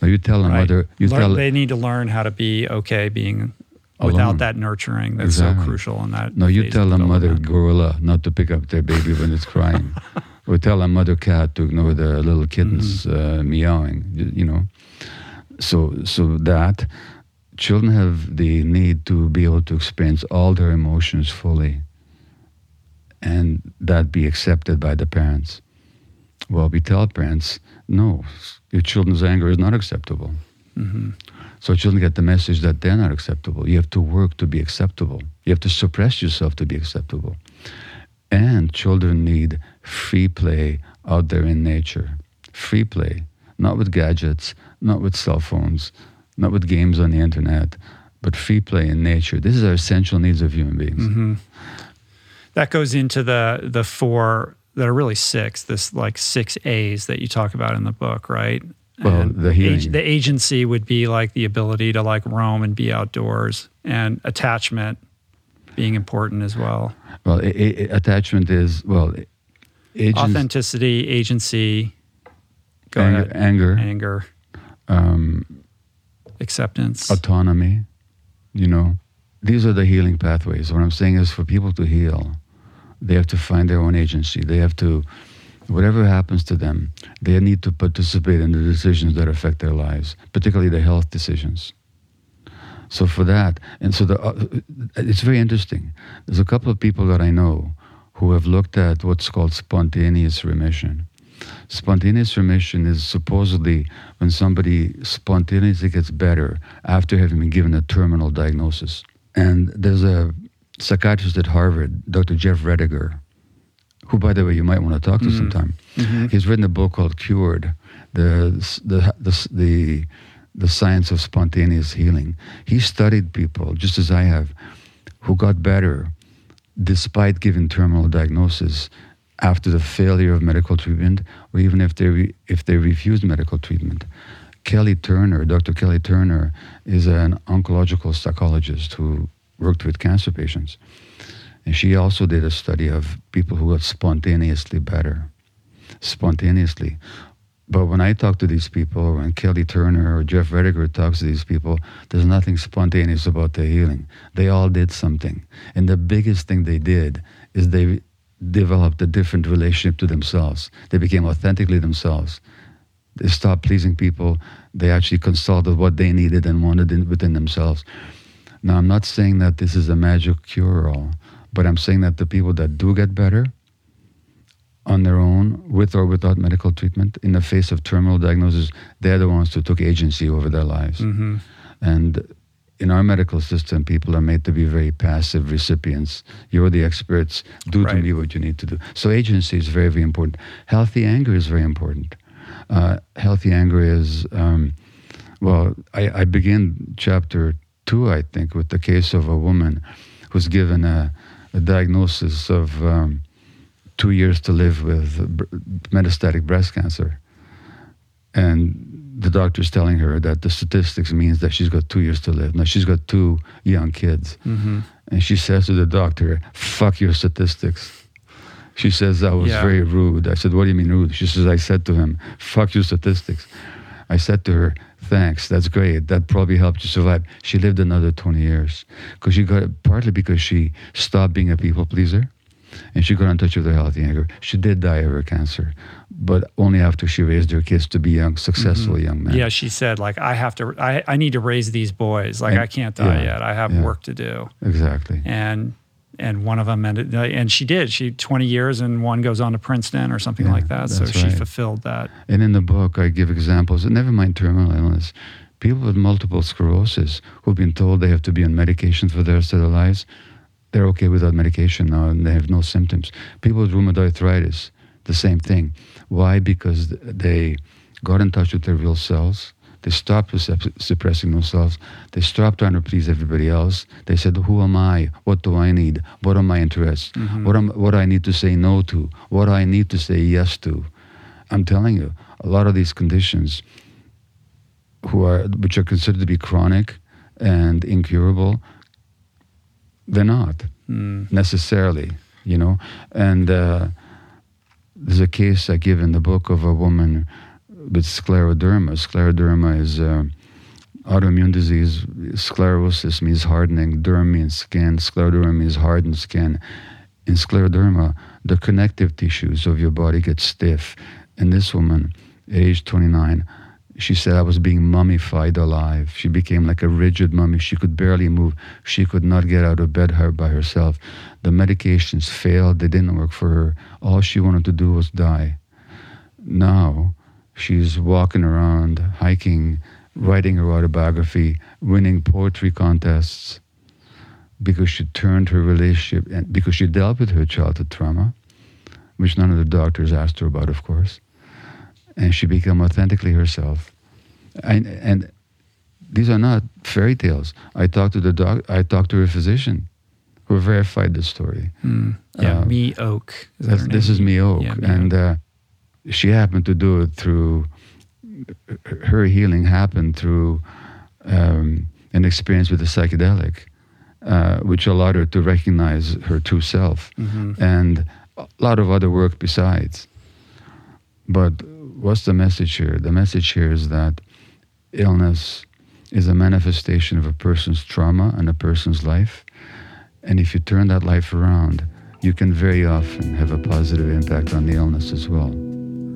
Speaker 1: Now you tell a right. mother, you
Speaker 2: learn,
Speaker 1: tell
Speaker 2: they need to learn how to be okay being alone. without that nurturing that's exactly. so crucial in that.
Speaker 1: No, you tell a mother gorilla not to pick up their baby when it's crying, or tell a mother cat to ignore the little kittens mm-hmm. uh, meowing. You, you know, so so that children have the need to be able to experience all their emotions fully and that be accepted by the parents well we tell parents no your children's anger is not acceptable mm-hmm. so children get the message that they're not acceptable you have to work to be acceptable you have to suppress yourself to be acceptable and children need free play out there in nature free play not with gadgets not with cell phones, not with games on the internet, but free play in nature. These are essential needs of human beings. Mm-hmm.
Speaker 2: That goes into the the four that are really six. This like six A's that you talk about in the book, right?
Speaker 1: Well, and the healing. Ag-
Speaker 2: the agency would be like the ability to like roam and be outdoors, and attachment being important as well.
Speaker 1: Well, attachment is well,
Speaker 2: authenticity, agency,
Speaker 1: anger, anger,
Speaker 2: anger, um, acceptance,
Speaker 1: autonomy. You know, these are the healing pathways. What I'm saying is for people to heal, they have to find their own agency. They have to, whatever happens to them, they need to participate in the decisions that affect their lives, particularly the health decisions. So for that, and so the, uh, it's very interesting. There's a couple of people that I know who have looked at what's called spontaneous remission. Spontaneous remission is supposedly when somebody spontaneously gets better after having been given a terminal diagnosis. And there's a psychiatrist at Harvard, Dr. Jeff Rediger, who, by the way, you might want to talk to mm-hmm. sometime. Mm-hmm. He's written a book called Cured, the, the, the, the, the science of spontaneous healing. He studied people, just as I have, who got better despite giving terminal diagnosis after the failure of medical treatment, or even if they re- if they refuse medical treatment. Kelly Turner, Dr. Kelly Turner, is an oncological psychologist who worked with cancer patients, and she also did a study of people who got spontaneously better, spontaneously. But when I talk to these people, when Kelly Turner or Jeff Rediger talks to these people, there's nothing spontaneous about their healing. They all did something. And the biggest thing they did is they developed a different relationship to themselves. They became authentically themselves. They stopped pleasing people. They actually consulted what they needed and wanted in, within themselves. Now, I'm not saying that this is a magic cure all, but I'm saying that the people that do get better on their own, with or without medical treatment, in the face of terminal diagnosis, they're the ones who took agency over their lives. Mm-hmm. And in our medical system, people are made to be very passive recipients. You're the experts. Do right. to me what you need to do. So agency is very, very important. Healthy anger is very important. Uh, healthy anger is, um, well, I, I begin chapter two, I think, with the case of a woman who's given a, a diagnosis of um, two years to live with metastatic breast cancer. And the doctor's telling her that the statistics means that she's got two years to live. Now she's got two young kids, mm-hmm. and she says to the doctor, "Fuck your statistics." She says that was yeah. very rude. I said, "What do you mean rude?" She says, "I said to him, fuck your statistics." I said to her, thanks, that's great. That probably helped you survive. She lived another 20 years because she got partly because she stopped being a people pleaser and she got in touch with her healthy anger. She did die of her cancer, but only after she raised her kids to be young, successful
Speaker 2: Mhm.
Speaker 1: young men.
Speaker 2: Yeah, she said like I have to. I, I need to raise these boys. Like
Speaker 1: And-
Speaker 2: I can't die
Speaker 1: yeah,
Speaker 2: yet. I have
Speaker 1: yeah.
Speaker 2: work to do.
Speaker 1: Exactly.
Speaker 2: And and one of them ended. Uh, and she did. She twenty years, and one goes on to Princeton or something
Speaker 1: Yeah,
Speaker 2: like that. So she
Speaker 1: right.
Speaker 2: fulfilled that.
Speaker 1: And in the book, I give examples, and never mind terminal illness. People with multiple sclerosis who've been told they have to be on medication for the rest of their lives, they're okay without medication now and they have no symptoms. People with rheumatoid arthritis, the same thing. Why? Because they got in touch with their real selves. They stopped suppressing themselves. They stopped trying to please everybody else. They said, "Who am I? What do I need? What are my interests? What am what I need to say no to? What do I need to say yes to?" I'm telling you, a lot of these conditions, who are which are considered to be chronic and incurable, they're not
Speaker 2: Mm.
Speaker 1: necessarily, you know. And uh, there's a case I give in the book of a woman with scleroderma. Scleroderma is uh, autoimmune disease. Sclerosis means hardening. Derm means skin. Scleroderma means hardened skin. In scleroderma, the connective tissues of your body get stiff. And this woman, age 29, she said I was being mummified alive. She became like a rigid mummy. She could barely move. She could not get out of bed her by herself. The medications failed. They didn't work for her. All she wanted to do was die. Now she's walking around, hiking, writing her autobiography, winning poetry contests because she turned her relationship and because she dealt with her childhood trauma, which none of the doctors asked her about, of course and she became authentically herself. And, and these are not fairy tales. I talked to the doc. I talked to her physician, who verified the story.
Speaker 2: Mm. Yeah,
Speaker 1: Uh,
Speaker 2: Me Oak. Is
Speaker 1: this is Me Oak,
Speaker 2: Yeah,
Speaker 1: and uh, she happened to do it through her healing happened through um, an experience with a psychedelic, uh, which allowed her to recognize her true self,
Speaker 2: Mhm.
Speaker 1: and a lot of other work besides. But what's the message here? The message here is that illness is a manifestation of a person's trauma and a person's life. And if you turn that life around, you can very often have a positive impact on the illness as well.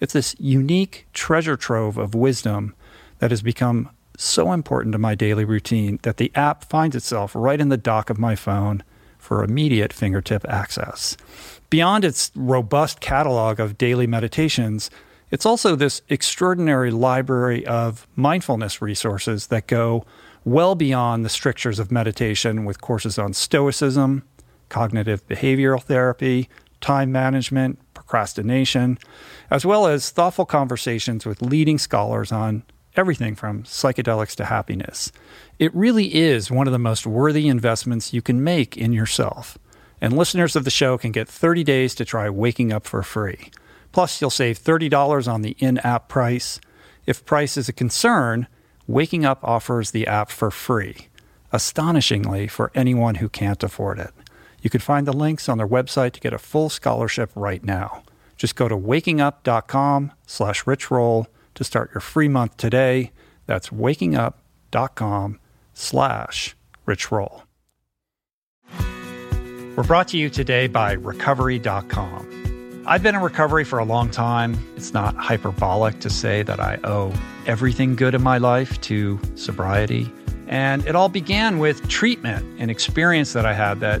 Speaker 2: It's this unique treasure trove of wisdom that has become so important to my daily routine that the app finds itself right in the dock of my phone for immediate fingertip access. Beyond its robust catalog of daily meditations, it's also this extraordinary library of mindfulness resources that go well beyond the strictures of meditation with courses on stoicism, cognitive behavioral therapy, time management, procrastination, as well as thoughtful conversations with leading scholars on everything from psychedelics to happiness. It really is one of the most worthy investments you can make in yourself. And listeners of the show can get 30 days to try Waking Up for free. Plus, you'll save $30 on the in app price. If price is a concern, Waking Up offers the app for free, astonishingly for anyone who can't afford it. You can find the links on their website to get a full scholarship right now. Just go to wakingup.com slash richroll to start your free month today. That's wakingup.com slash richroll. We're brought to you today by recovery.com. I've been in recovery for a long time. It's not hyperbolic to say that I owe everything good in my life to sobriety. And it all began with treatment, an experience that I had that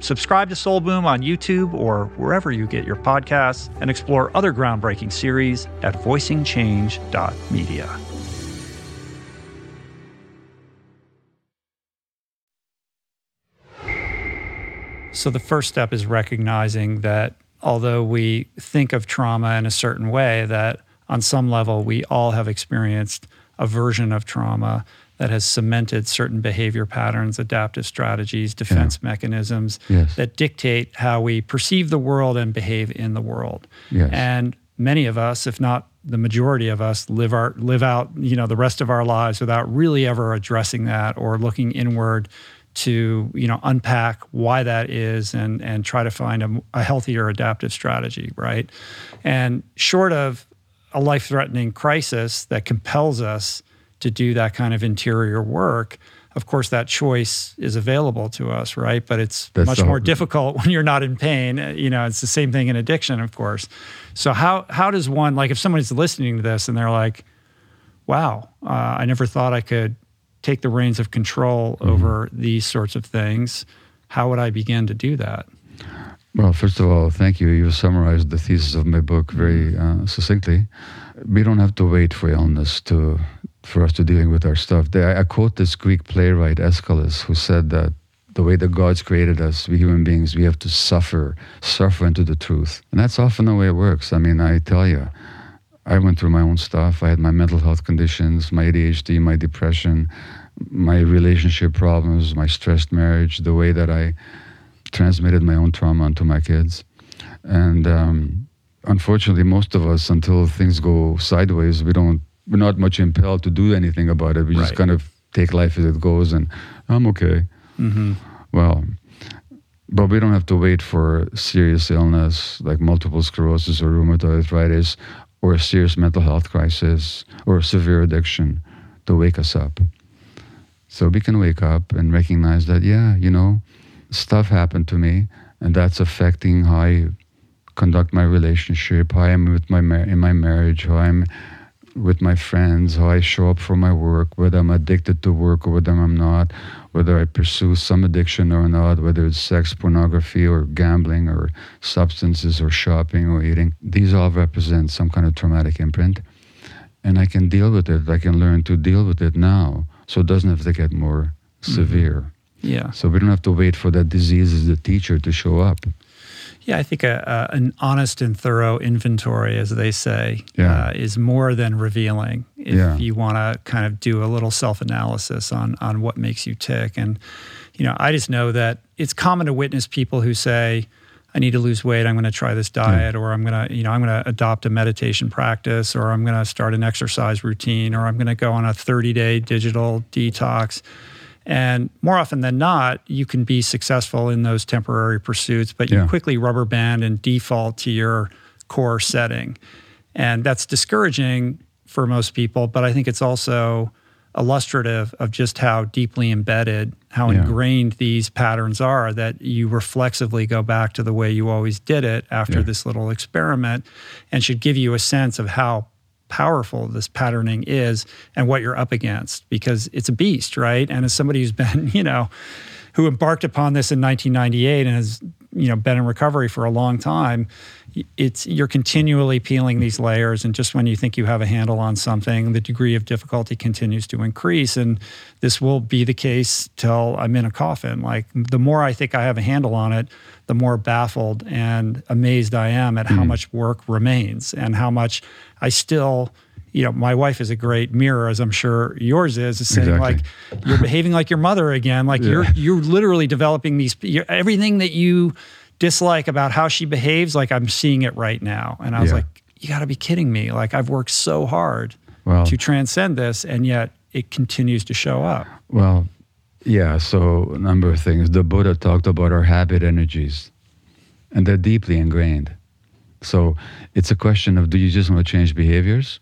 Speaker 2: Subscribe to Soul Boom on YouTube or wherever you get your podcasts and explore other groundbreaking series at voicingchange.media. So, the first step is recognizing that although we think of trauma in a certain way, that on some level we all have experienced a version of trauma that has cemented certain behavior patterns, adaptive strategies, defense yeah. mechanisms
Speaker 1: yes.
Speaker 2: that dictate how we perceive the world and behave in the world.
Speaker 1: Yes.
Speaker 2: And many of us, if not the majority of us, live our live out you know the rest of our lives without really ever addressing that or looking inward to you know unpack why that is and and try to find a, a healthier adaptive strategy, right? And short of a life threatening crisis that compels us to do that kind of interior work, of course, that choice is available to us, right? But it's That's much more difficult when you're not in pain. You know, it's the same thing in addiction, of course. So how how does one like if somebody's listening to this and they're like, "Wow, uh, I never thought I could take the reins of control mm-hmm. over these sorts of things." How would I begin to do that?
Speaker 1: Well, first of all, thank you. You summarized the thesis of my book very uh, succinctly. We don't have to wait for illness to for us to dealing with our stuff. I quote this Greek playwright Aeschylus, who said that the way the gods created us, we human beings, we have to suffer, suffer into the truth, and that's often the way it works. I mean, I tell you, I went through my own stuff. I had my mental health conditions, my ADHD, my depression, my relationship problems, my stressed marriage, the way that I transmitted my own trauma onto my kids, and. Um, unfortunately, most of us, until things go sideways, we don't we're not much impelled to do anything about it. We right. just kind of take life as it goes, and I'm okay.
Speaker 2: Mm-hmm.
Speaker 1: Well, but we don't have to wait for serious illness like multiple sclerosis or rheumatoid arthritis or a serious mental health crisis or a severe addiction to wake us up. So we can wake up and recognize that, yeah, you know, stuff happened to me, and that's affecting how I conduct my relationship, how I'm with my mar- in my marriage, how I'm with my friends, how I show up for my work, whether I'm addicted to work or whether I'm not, whether I pursue some addiction or not, whether it's sex, pornography, or gambling, or substances, or shopping, or eating. These all represent some kind of traumatic imprint. And I can deal with it. I can learn to deal with it now. So it doesn't have to get more mm-hmm. severe.
Speaker 2: Yeah.
Speaker 1: So we don't have to wait for that disease as the teacher to show up.
Speaker 2: Yeah, I think a, a, an honest and thorough inventory, as they say,
Speaker 1: yeah.
Speaker 2: uh, is more than revealing. If
Speaker 1: yeah.
Speaker 2: you want to kind of do a little self analysis on on what makes you tick, and you know, I just know that it's common to witness people who say, "I need to lose weight. I'm going to try this diet, or I'm going to, you know, I'm going to adopt a meditation practice, or I'm going to start an exercise routine, or I'm going to go on a 30 day digital detox." And more often than not, you can be successful in those temporary pursuits, but you quickly rubber band and default to your core setting. And that's discouraging for most people, but I think it's also illustrative of just how deeply embedded, how
Speaker 1: Yeah.
Speaker 2: ingrained these patterns are that you reflexively go back to the way you always did it after
Speaker 1: Yeah.
Speaker 2: this little experiment and should give you a sense of how powerful this patterning is and what you're up against because it's a beast, right? And as somebody who's been, you know, who embarked upon this in 1998 and has, you know, been in recovery for a long time, it's you're continually peeling these layers and just when you think you have a handle on something, the degree of difficulty continues to increase and this will be the case till I'm in a coffin. Like the more I think I have a handle on it, the more baffled and amazed I am at how hmm. much work remains and how much I still you know, my wife is a great mirror, as I'm sure yours is, is saying
Speaker 1: Exactly.
Speaker 2: like you're behaving like your mother again. Like you're you're literally developing these you're, everything that you dislike about how she behaves. Like I'm seeing it right now, and I was
Speaker 1: Yeah.
Speaker 2: like, you got to be kidding me! Like I've worked so hard
Speaker 1: Well,
Speaker 2: to transcend this, and yet it continues to show up.
Speaker 1: Well, yeah, so a number of things. The Buddha talked about our habit energies, and they're deeply ingrained. So it's a question of do you just want to change behaviors,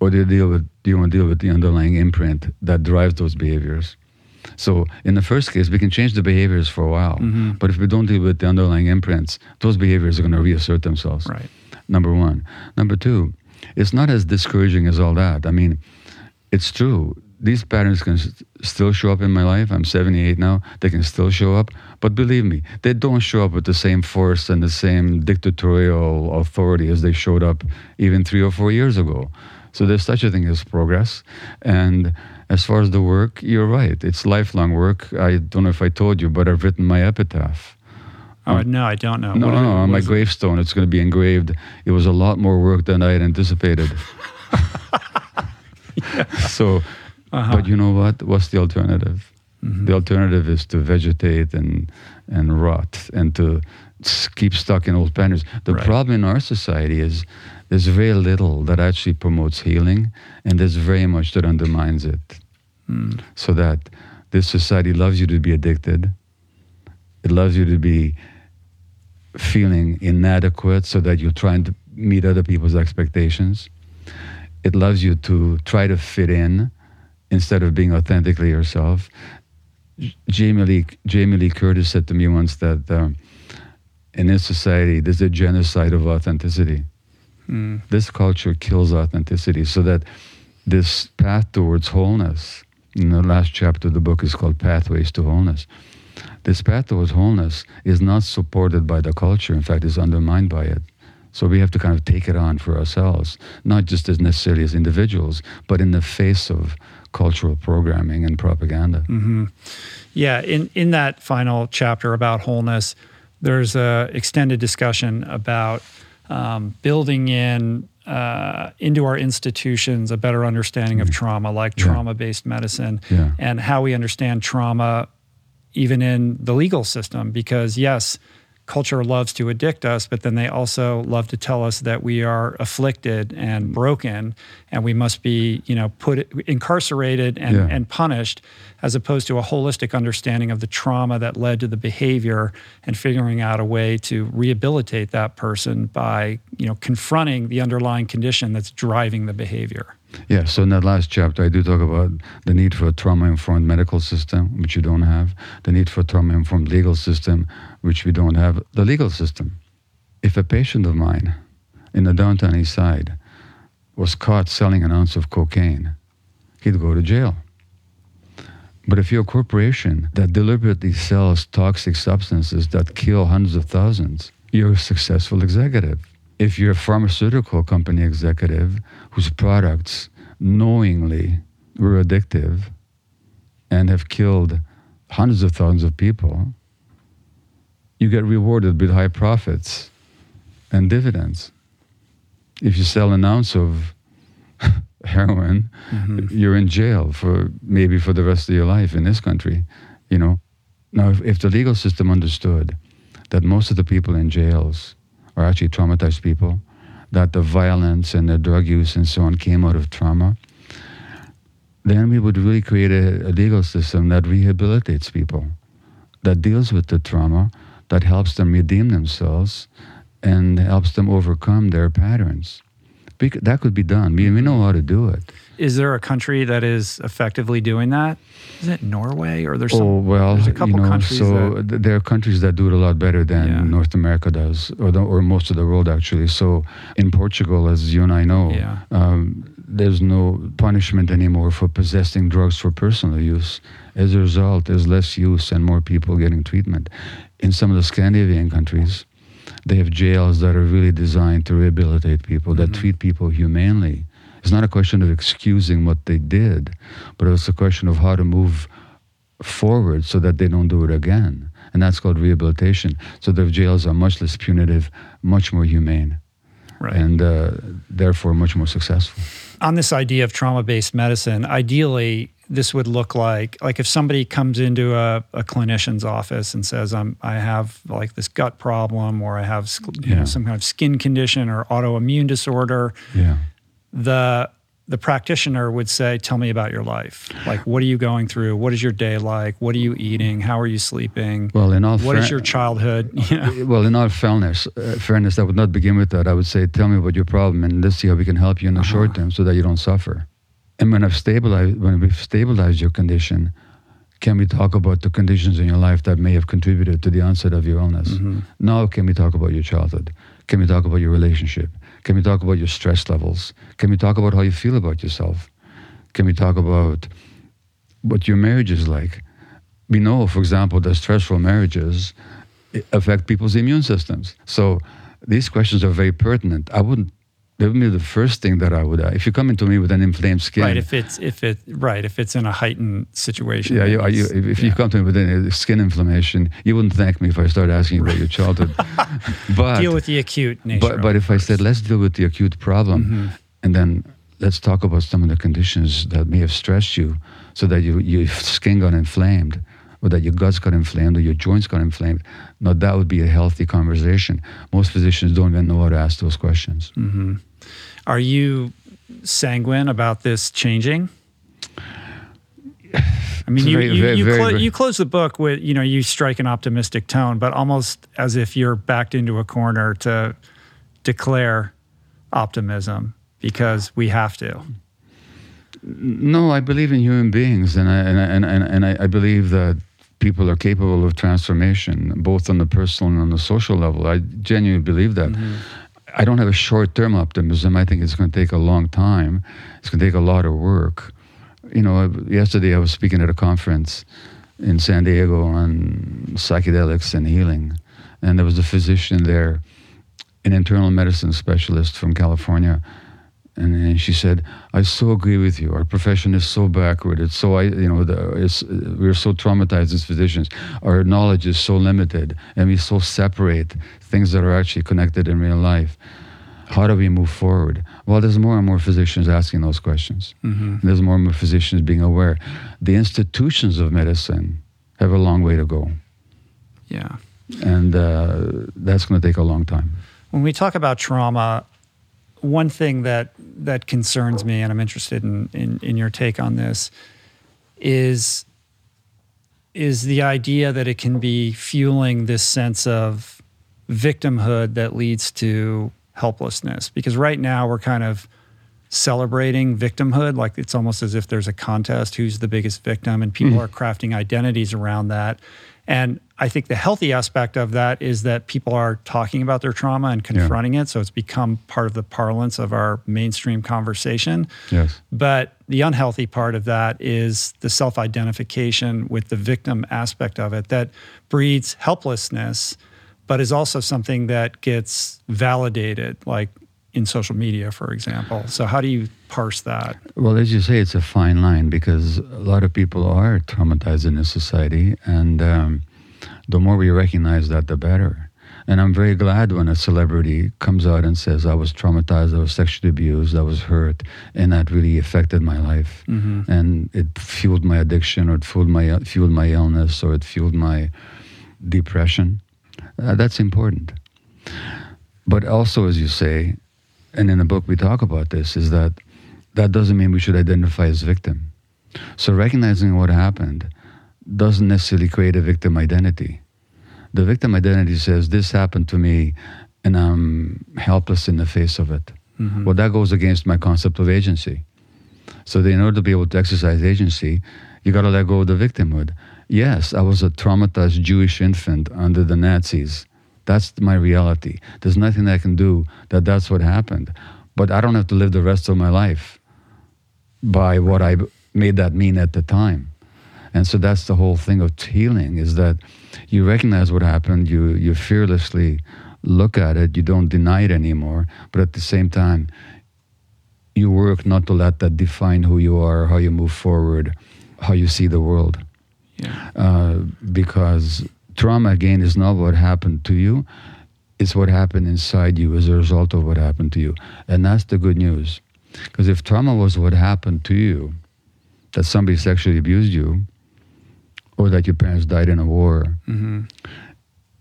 Speaker 1: or do you deal with do you want to deal with the underlying imprint that drives those behaviors? So in the first case, we can change the behaviors for a while, mm-hmm. but if we don't deal with the underlying imprints, those behaviors are going to reassert themselves.
Speaker 2: Right.
Speaker 1: Number one. Number two, it's not as discouraging as all that. I mean, it's true. These patterns can s- still show up in my life. I'm 78 now. They can still show up. But believe me, they don't show up with the same force and the same dictatorial authority as they showed up even three or four years ago. So there's such a thing as progress. And as far as the work, you're right. It's lifelong work. I don't know if I told you, but I've written my epitaph.
Speaker 2: Oh um, no, I don't know.
Speaker 1: No,
Speaker 2: What
Speaker 1: no, no. On my
Speaker 2: it?
Speaker 1: gravestone, it's going to be engraved. It was a lot more work than I had anticipated. So,
Speaker 2: Uh-huh.
Speaker 1: but you know what? What's the alternative?
Speaker 2: Mm-hmm.
Speaker 1: The alternative is to vegetate and and rot and to keep stuck in old patterns. The
Speaker 2: Right.
Speaker 1: problem in our society is there's very little that actually promotes healing, and there's very much that undermines it.
Speaker 2: Mm.
Speaker 1: So that this society loves you to be addicted. It loves you to be feeling inadequate so that you're trying to meet other people's expectations. It loves you to try to fit in instead of being authentically yourself. Jamie Lee, Jamie Lee Curtis said to me once that um, in this society, there's a genocide of authenticity.
Speaker 2: Mm.
Speaker 1: This culture kills authenticity so that this path towards wholeness, in the last chapter of the book is called Pathways to Wholeness. This path towards wholeness is not supported by the culture, in fact, it's undermined by it. So we have to kind of take it on for ourselves, not just as necessarily as individuals, but in the face of cultural programming and propaganda.
Speaker 2: hmm Yeah, in in that final chapter about wholeness, there's a extended discussion about um, building in uh, into our institutions a better understanding of trauma, like
Speaker 1: Yeah.
Speaker 2: trauma-based medicine,
Speaker 1: Yeah.
Speaker 2: and how we understand trauma, even in the legal system. Because yes, culture loves to addict us, but then they also love to tell us that we are afflicted and broken, and we must be, you know, put incarcerated and,
Speaker 1: Yeah.
Speaker 2: and punished, as opposed to a holistic understanding of the trauma that led to the behavior and figuring out a way to rehabilitate that person by, you know, confronting the underlying condition that's driving the behavior.
Speaker 1: Yeah, so in that last chapter, I do talk about the need for a trauma informed medical system, which you don't have, the need for a trauma informed legal system, which we don't have. The legal system. If a patient of mine in the downtown east side was caught selling an ounce of cocaine, he'd go to jail. But if you're a corporation that deliberately sells toxic substances that kill hundreds of thousands, you're a successful executive. If you're a pharmaceutical company executive whose products knowingly were addictive and have killed hundreds of thousands of people, you get rewarded with high profits and dividends. If you sell an ounce of heroin, mm-hmm. you're in jail for maybe for the rest of your life in this country, you know. Now, if, if the legal system understood that most of the people in jails are actually traumatized people, that the violence and the drug use and so on came out of trauma, then we would really create a, a legal system that rehabilitates people, that deals with the trauma, that helps them redeem themselves, and helps them overcome their patterns. That could be done. We, we know how to do it.
Speaker 2: Is there a country that is effectively doing that? Is it Norway or there's some?
Speaker 1: Oh well,
Speaker 2: there's a couple
Speaker 1: you know,
Speaker 2: countries.
Speaker 1: So
Speaker 2: that,
Speaker 1: there are countries that do it a lot better than
Speaker 2: Yeah.
Speaker 1: North America does, or the, or most of the world actually. So in Portugal, as you and I know,
Speaker 2: Yeah.
Speaker 1: um, there's no punishment anymore for possessing drugs for personal use. As a result, there's less use and more people getting treatment. In some of the Scandinavian countries, they have jails that are really designed to rehabilitate people, that
Speaker 2: Mhm.
Speaker 1: treat people humanely. It's not a question of excusing what they did, but it's a question of how to move forward so that they don't do it again. And that's called rehabilitation. So the jails are much less punitive, much more humane,
Speaker 2: right.
Speaker 1: and uh, therefore much more successful.
Speaker 2: on this idea of trauma-based medicine, ideally this would look like like if somebody comes into a, a clinician's office and says I'm I have like this gut problem or I have you
Speaker 1: Yeah.
Speaker 2: know some kind of skin condition or autoimmune disorder,
Speaker 1: Yeah.
Speaker 2: The the practitioner would say, "Tell me about your life. Like, what are you going through? What is your day like? What are you eating? How are you sleeping?
Speaker 1: Well, in all
Speaker 2: What is your childhood? You know?
Speaker 1: Well, in all fairness, uh, fairness, I would not begin with that. I would say, tell me about your problem, and let's see how we can help you in the short
Speaker 2: Uh-huh.
Speaker 1: term, so that you don't suffer. And when I've stabilized, when we've stabilized your condition, can we talk about the conditions in your life that may have contributed to the onset of your illness?
Speaker 2: Mhm.
Speaker 1: Now, can we talk about your childhood? Can we talk about your relationship? Can we talk about your stress levels? Can we talk about how you feel about yourself? Can we talk about what your marriage is like? We know, for example, that stressful marriages affect people's immune systems. So these questions are very pertinent. I wouldn't. That would be the first thing that I would. Uh, if you come into me with an inflamed skin,
Speaker 2: Right. If it's if it right if it's in a heightened situation.
Speaker 1: yeah, you, are you, if, if you come to me with a skin inflammation, you wouldn't thank me if I started asking you about your childhood. but
Speaker 2: deal with the acute nature.
Speaker 1: but but if I said let's deal with the acute problem,
Speaker 2: Mhm.
Speaker 1: and then let's talk about some of the conditions that may have stressed you, so that you, your skin got inflamed, or that your guts got inflamed, or your joints got inflamed. Now that would be a healthy conversation. Most physicians don't even know how to ask those questions.
Speaker 2: Mhm. Are you sanguine about this changing? I mean, you,
Speaker 1: very-
Speaker 2: you, you,
Speaker 1: very-
Speaker 2: clo-
Speaker 1: very-
Speaker 2: you close the book with, you know, you strike an optimistic tone, but almost as if you're backed into a corner to declare optimism because we have to.
Speaker 1: No, I believe in human beings, and I, and I, and, and, and I, I believe that people are capable of transformation, both on the personal and on the social level. I genuinely believe that. Mm-hmm. I don't have a short-term optimism. I think it's going to take a long time. It's going to take a lot of work. You know, yesterday I was speaking at a conference in San Diego on psychedelics and healing, and there was a physician there, an internal medicine specialist from California, and, and she said, "I so agree with you. Our profession is so backward. It's so I, you know, the, it's, we're so traumatized as physicians. Our knowledge is so limited, and we so separate things that are actually connected in real life. How do we move forward? Well, there's more and more physicians asking those questions.
Speaker 2: Mhm.
Speaker 1: There's more and more physicians being aware. The institutions of medicine have a long way to go,
Speaker 2: Yeah.
Speaker 1: and uh, that's going to take a long time.
Speaker 2: When we talk about trauma, one thing that that concerns me, and I'm interested in, in, in your take on this, is is the idea that it can be fueling this sense of victimhood that leads to helplessness. Because right now we're kind of celebrating victimhood, like it's almost as if there's a contest who's the biggest victim, and people hmm. are crafting identities around that. And I think the healthy aspect of that is that people are talking about their trauma and confronting it. So it's become part of the parlance of our mainstream conversation.
Speaker 1: Yes.
Speaker 2: But the unhealthy part of that is the self identification with the victim aspect of it that breeds helplessness, but is also something that gets validated, like in social media, for example. So, how do you parse that?
Speaker 1: Well, as you say, it's a fine line because a lot of people are traumatized in this society, and um, the more we recognize that, the better. And I'm very glad when a celebrity comes out and says, "I was traumatized, I was sexually abused, I was hurt, and that really affected my life,
Speaker 2: Mhm.
Speaker 1: and it fueled my addiction, or it fueled my fueled my illness, or it fueled my depression." Uh, that's important. But also, as you say, and in the book we talk about this, is that that doesn't mean we should identify as victim. So recognizing what happened doesn't necessarily create a victim identity. The victim identity says, This happened to me, and I'm helpless in the face of it. Mm-hmm. Well, that goes against my concept of agency. So, in order to be able to exercise agency, you got to let go of the victimhood. Yes, I was a traumatized Jewish infant under the Nazis. That's my reality. There's nothing I can do that that's what happened. But I don't have to live the rest of my life by what I made that mean at the time. And so that's the whole thing of healing is that you recognize what happened, you, you fearlessly look at it, you don't deny it anymore, but at the same time, you work not to let that define who you are, how you move forward, how you see the world.
Speaker 2: Yeah.
Speaker 1: Uh, because trauma, again, is not what happened to you, it's what happened inside you as a result of what happened to you. And that's the good news. Because if trauma was what happened to you, that somebody sexually abused you, or that your parents died in a war, mm-hmm.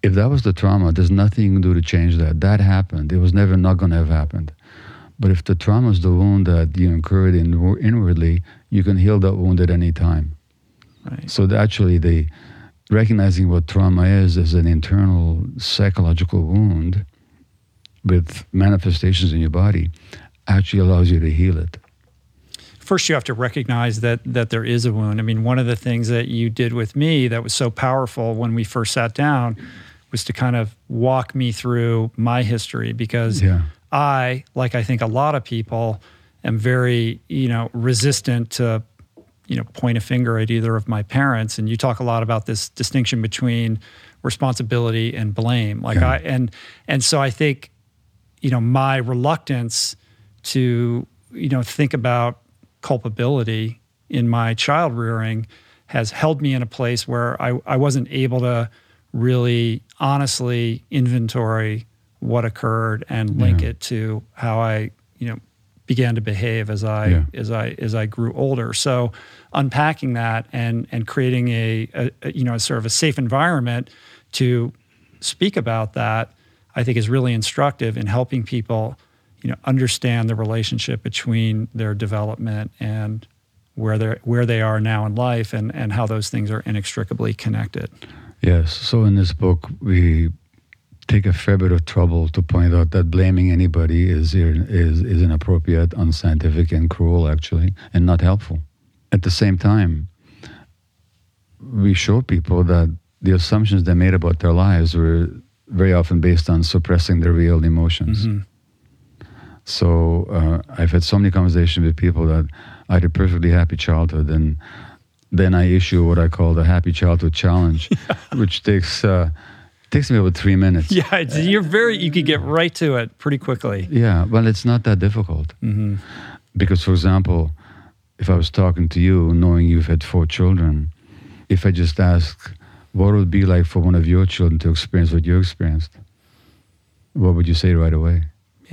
Speaker 1: if that was the trauma, there's nothing you can do to change that. That happened. It was never not going to have happened. But if the trauma is the wound that you incurred in, inwardly, you can heal that wound at any time.
Speaker 2: Right.
Speaker 1: So actually, the recognizing what trauma is is an internal psychological wound with manifestations in your body actually allows you to heal it.
Speaker 2: First, you have to recognize that that there is a wound. I mean, one of the things that you did with me that was so powerful when we first sat down was to kind of walk me through my history because yeah. I, like I think a lot of people, am very you know resistant to you know point a finger at either of my parents and you talk a lot about this distinction between responsibility and blame like yeah. i and and so i think you know my reluctance to you know think about culpability in my child rearing has held me in a place where I, I wasn't able to really honestly inventory what occurred and link yeah. it to how I, you know, began to behave as I yeah. as I as I grew older. So unpacking that and and creating a, a, a, you know a sort of a safe environment to speak about that, I think is really instructive in helping people you know understand the relationship between their development and where they're where they are now in life and and how those things are inextricably connected.
Speaker 1: Yes. So in this book we take a fair bit of trouble to point out that blaming anybody is is is inappropriate, unscientific, and cruel, actually, and not helpful. At the same time, we show people that the assumptions they made about their lives were very often based on suppressing their real emotions. Mm-hmm. So uh, I've had so many conversations with people that I had a perfectly happy childhood, and then I issue what I call the Happy Childhood Challenge, yeah. which takes. Uh, takes me about three minutes.
Speaker 2: Yeah, you're very. You could get right to it pretty quickly.
Speaker 1: Yeah, well, it's not that difficult. Mm-hmm. Because, for example, if I was talking to you, knowing you've had four children, if I just ask, what would be like for one of your children to experience what you experienced? What would you say right away?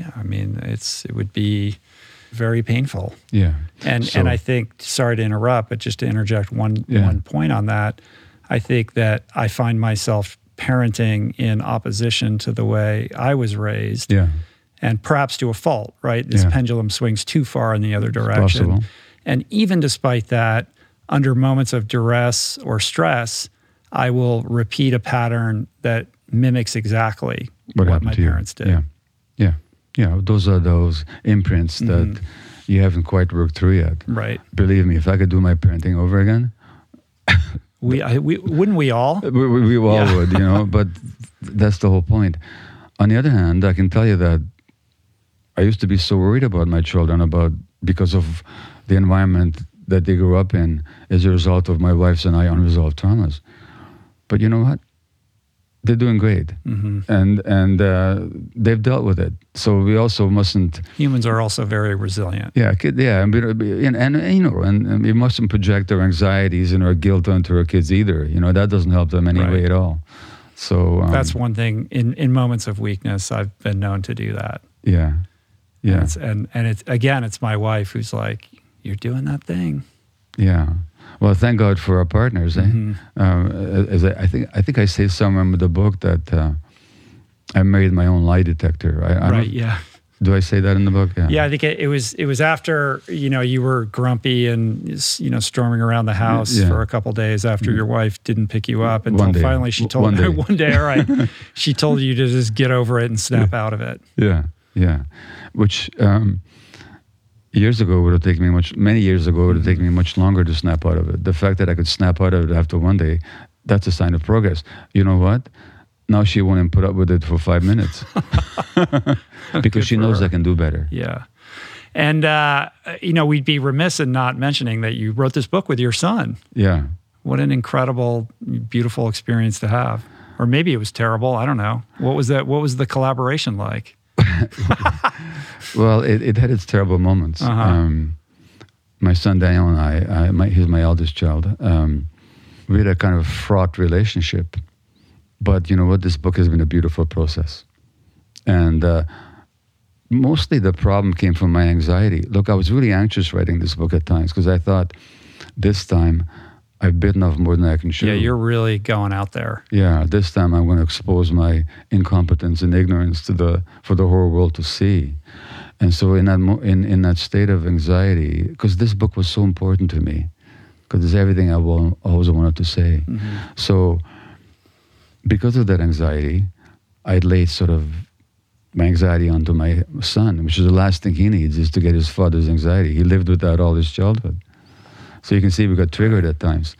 Speaker 2: Yeah, I mean, it's it would be very painful.
Speaker 1: Yeah,
Speaker 2: and so, and I think sorry to interrupt, but just to interject one yeah. one point on that, I think that I find myself parenting in opposition to the way I was raised.
Speaker 1: Yeah.
Speaker 2: And perhaps to a fault, right? This yeah. pendulum swings too far in the other direction. And even despite that, under moments of duress or stress, I will repeat a pattern that mimics exactly what, what my parents did.
Speaker 1: Yeah. Yeah. Yeah. Those are those imprints mm-hmm. that you haven't quite worked through yet.
Speaker 2: Right.
Speaker 1: Believe me, if I could do my parenting over again,
Speaker 2: we, I, we wouldn't we all?
Speaker 1: We, we all yeah. would, you know. but that's the whole point. On the other hand, I can tell you that I used to be so worried about my children about because of the environment that they grew up in as a result of my wife's and I unresolved traumas. But you know what? they're doing great, mm-hmm. and and uh, they've dealt with it. So we also mustn't.
Speaker 2: Humans are also very resilient.
Speaker 1: Yeah, yeah, and, and, and you know, and, and, we mustn't project our anxieties and our guilt onto our kids either. You know, that doesn't help them anyway right. at all. So
Speaker 2: um, that's one thing. In in moments of weakness, I've been known to do that.
Speaker 1: Yeah, yeah,
Speaker 2: and it's, and, and it's again, it's my wife who's like, "You're doing that thing."
Speaker 1: Yeah. Well, thank God for our partners. Eh? Mm-hmm. Um, as I, I, think, I think I say somewhere in the book that uh, I made my own lie detector. I,
Speaker 2: I right. Yeah.
Speaker 1: Do I say that in the book?
Speaker 2: Yeah, yeah I think it, it, was it was after you know you were grumpy and you know storming around the house yeah. for a couple days after your wife didn't pick you up until finally she told
Speaker 1: one day.
Speaker 2: one day all right she told you to just get over it and snap
Speaker 1: yeah.
Speaker 2: out of it.
Speaker 1: Yeah, yeah, which um, years ago would have taken me much many years ago would have taken me much longer to snap out of it. The fact that I could snap out of it after one day, that's a sign of progress. You know what? Now she won't even put up with it for five minutes because she knows
Speaker 2: her.
Speaker 1: I can do better.
Speaker 2: Yeah. And, uh, you know, we'd be remiss in not mentioning that you wrote this book with your son.
Speaker 1: Yeah.
Speaker 2: What an incredible, beautiful experience to have. Or maybe it was terrible. I don't know. What was that? What was the collaboration like?
Speaker 1: well, it, it, had its terrible moments. Uh-huh. Um, my son Daniel and I, I my, he's my eldest child, um, we had a kind of fraught relationship but you know what? This book has been a beautiful process. And uh, mostly the problem came from my anxiety. Look, I was really anxious writing this book at times because I thought this time I've bitten off more than I can chew.
Speaker 2: Yeah, you're really going out there.
Speaker 1: Yeah, this time I'm going to expose my incompetence and ignorance to the for the whole world to see. And so in that mo- in in that state of anxiety, because this book was so important to me, because it's everything I will, always wanted to say. Mm-hmm. So because of that anxiety, I'd laid sort of my anxiety onto my son, which is the last thing he needs is to get his father's anxiety. He lived with that all his childhood. So you can see we got triggered at times.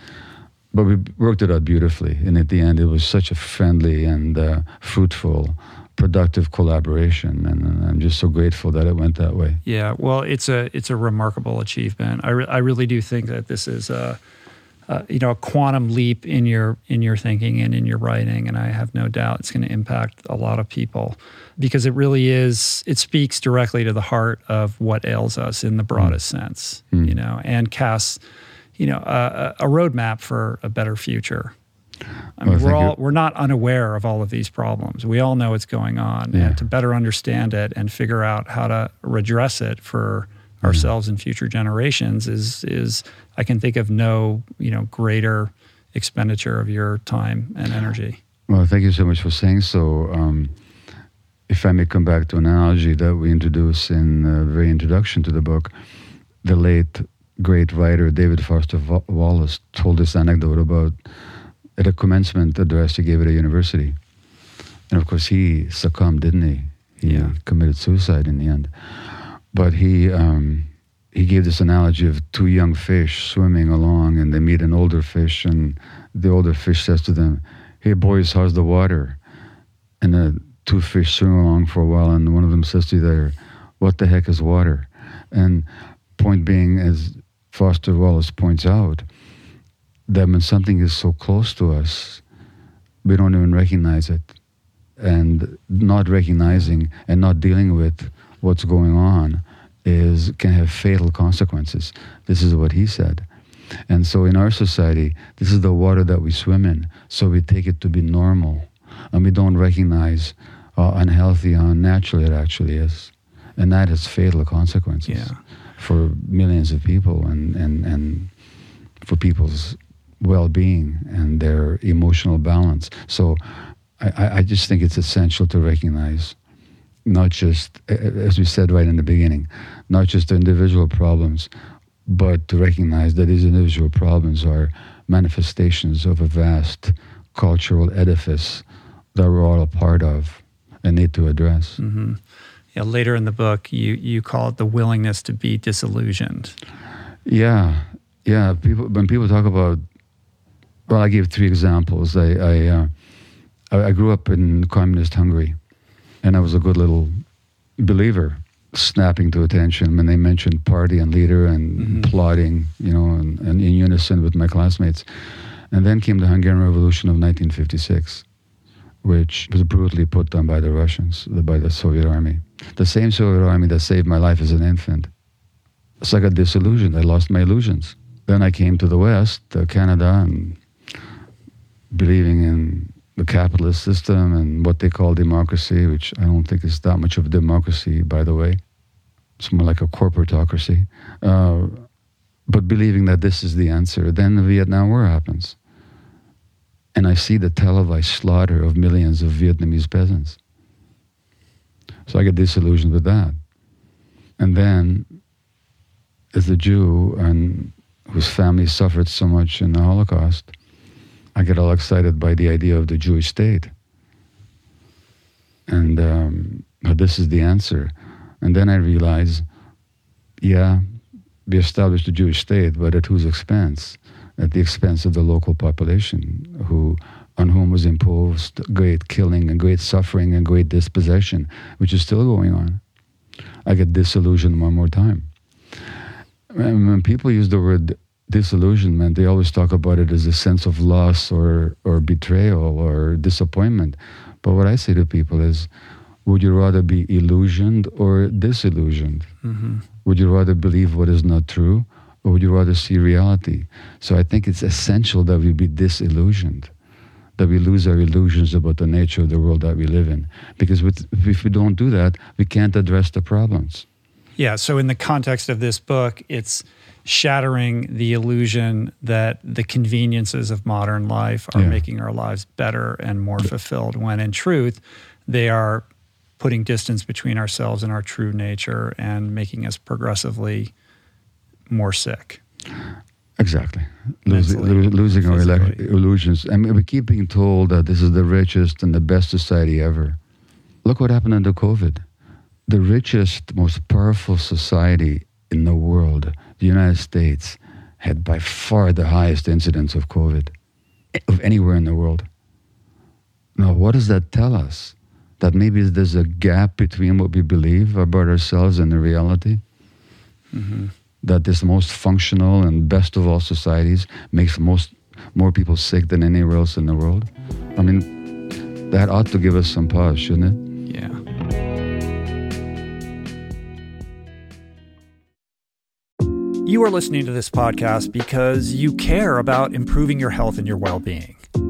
Speaker 1: But we worked it out beautifully. And at the end, it was such a friendly and uh, fruitful, productive collaboration. And I'm just so grateful that it went that way.
Speaker 2: Yeah, well, it's a, it's a remarkable achievement. I, re- I really do think that this is a uh, you know a quantum leap in your in your thinking and in your writing and i have no doubt it's going to impact a lot of people because it really is it speaks directly to the heart of what ails us in the broadest mm. sense mm. you know and casts you know a, a roadmap for a better future I mean, well, we're all we're not unaware of all of these problems. We all know what's going on, yeah. and to better understand it and figure out how to redress it for mm. ourselves and future generations is is I can think of no, you know, greater expenditure of your time and energy.
Speaker 1: Well, thank you so much for saying so. Um, if I may come back to an analogy that we introduce in the very introduction to the book, the late great writer David Foster Wallace told this anecdote about at a commencement address he gave at a university. And of course, he succumbed, didn't he? He yeah. committed suicide in the end. But he um, he gave this analogy of two young fish swimming along and they meet an older fish and the older fish says to them hey boys how's the water? And the two fish swim along for a while and one of them says to the other what the heck is water? And point being as foster wallace points out that when something is so close to us we don't even recognize it. And not recognizing and not dealing with what's going on is can have fatal consequences. This is what he said. And so in our society, this is the water that we swim in. So we take it to be normal. And we don't recognize how unhealthy, how unnatural it actually is. And that has fatal consequences
Speaker 2: yeah.
Speaker 1: for millions of people and, and, and for people's well being and their emotional balance. So I, I just think it's essential to recognize not just, as we said right in the beginning, not just the individual problems, but to recognize that these individual problems are manifestations of a vast cultural edifice that we're all a part of and need to address.
Speaker 2: Mm-hmm. Yeah, later in the book, you, you call it the willingness to be disillusioned.
Speaker 1: Yeah, yeah. People when people talk about, well, I gave three examples. I I, uh, I grew up in communist Hungary, and I was a good little believer, snapping to attention when they mentioned party and leader and mm-hmm. plotting, you know, and, and in unison with my classmates. And then came the Hungarian Revolution of 1956, which was brutally put down by the Russians, by the Soviet army. The same Soviet army that saved my life as an infant. So I got disillusioned. I lost my illusions. Then I came to the West, to Canada, and believing in the capitalist system and what they call democracy, which I don't think is that much of a democracy, by the way. It's more like a corporatocracy. Uh, but believing that this is the answer, then the Vietnam War happens. And I see the televised slaughter of millions of Vietnamese peasants. So I get disillusioned with that. And then, as a Jew and whose family suffered so much in the Holocaust, I get all excited by the idea of the Jewish state. And um, this is the answer. And then I realize, yeah, we established a Jewish state, but at whose expense? At the expense of the local population, who on whom was imposed great killing and great suffering and great dispossession, which is still going on. I get disillusioned one more time. When people use the word disillusionment, they always talk about it as a sense of loss or, or betrayal or disappointment. But what I say to people is, would you rather be illusioned or disillusioned? Mm-hmm. Would you rather believe what is not true or would you rather see reality? So I think it's essential that we be disillusioned, that we lose our illusions about the nature of the world that we live in. Because with, if we don't do that, we can't address the problems.
Speaker 2: Yeah. So, in the context of this book, it's shattering the illusion that the conveniences of modern life are yeah. making our lives better and more fulfilled, when in truth, they are putting distance between ourselves and our true nature and making us progressively more sick.
Speaker 1: Exactly. Losing, losing our illusions. I mean, we keep being told that this is the richest and the best society ever. Look what happened under COVID. The richest, most powerful society in the world, the United States, had by far the highest incidence of COVID of anywhere in the world. Now, what does that tell us? that maybe there's a gap between what we believe about ourselves and the reality. Mm-hmm. That this most functional and best of all societies makes most more people sick than anywhere else in the world. I mean, that ought to give us some pause, shouldn't
Speaker 2: it? Yeah. You are listening to this podcast because you care about improving your health and your well being.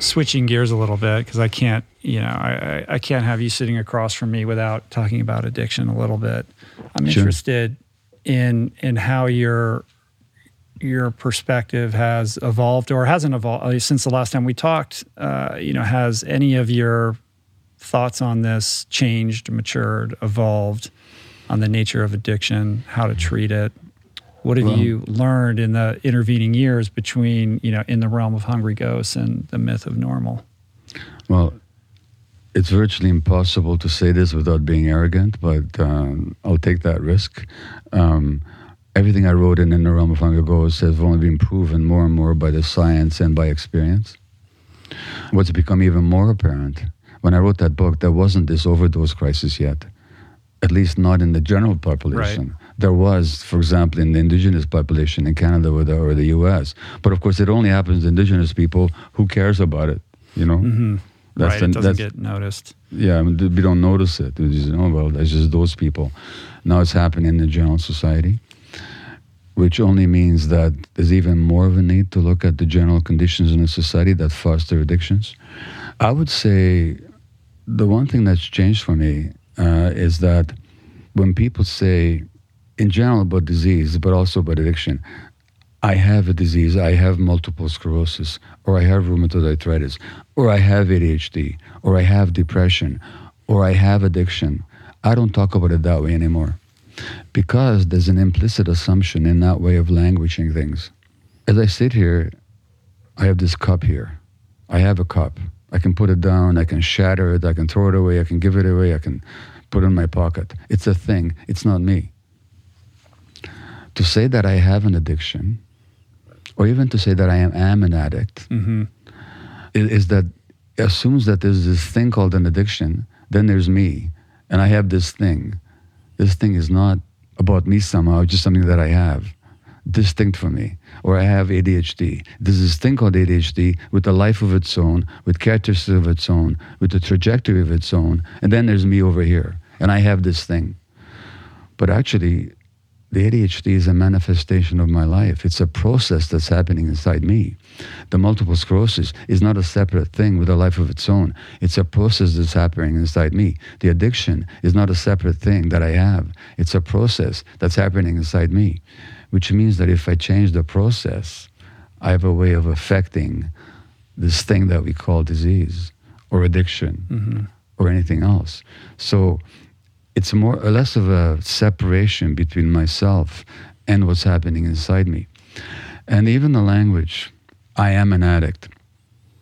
Speaker 2: switching gears a little bit because I can't, you know, I, I can't have you sitting across from me without talking about addiction a little bit. I'm sure. interested in in how your your perspective has evolved or hasn't evolved since the last time we talked. Uh, you know, has any of your thoughts on this changed, matured, evolved on the nature of addiction, how to treat it? What have you learned in the intervening years between, you know, in the realm of hungry ghosts and the myth of normal?
Speaker 1: Well, it's virtually impossible to say this without being arrogant, but um, I'll take that risk. Um, everything I wrote in, in the realm of hungry ghosts has only been proven more and more by the science and by experience. What's become even more apparent when I wrote that book, there wasn't this overdose crisis yet, at least not in the general population.
Speaker 2: Right.
Speaker 1: There was, for example, in the indigenous population in Canada or the, or the US. But of course, it only happens to indigenous people. Who cares about it? You know?
Speaker 2: Mm-hmm. right, the, it doesn't get noticed.
Speaker 1: Yeah, I mean, we don't notice it. We just, oh, well, that's just those people. Now it's happening in the general society, which only means that there's even more of a need to look at the general conditions in a society that foster addictions. I would say the one thing that's changed for me uh, is that when people say, in general, about disease, but also about addiction, I have a disease, I have multiple sclerosis, or I have rheumatoid arthritis, or I have ADHD, or I have depression, or I have addiction. I don't talk about it that way anymore because there's an implicit assumption in that way of languaging things. As I sit here, I have this cup here. I have a cup. I can put it down, I can shatter it, I can throw it away, I can give it away, I can put it in my pocket. It's a thing, it's not me. To say that I have an addiction, or even to say that I am, am an addict,
Speaker 2: mm-hmm.
Speaker 1: is, is that assumes that there's this thing called an addiction, then there's me, and I have this thing. This thing is not about me somehow, it's just something that I have distinct from me, or I have ADHD. There's this thing called ADHD with a life of its own, with characteristics of its own, with a trajectory of its own, and then there's me over here, and I have this thing. But actually, the ADHD is a manifestation of my life. It's a process that's happening inside me. The multiple sclerosis is not a separate thing with a life of its own. It's a process that's happening inside me. The addiction is not a separate thing that I have. It's a process that's happening inside me which means that if I change the process, I have a way of affecting this thing that we call disease or addiction
Speaker 2: mm-hmm.
Speaker 1: or anything else. So it's more or less of a separation between myself and what's happening inside me. And even the language, I am an addict,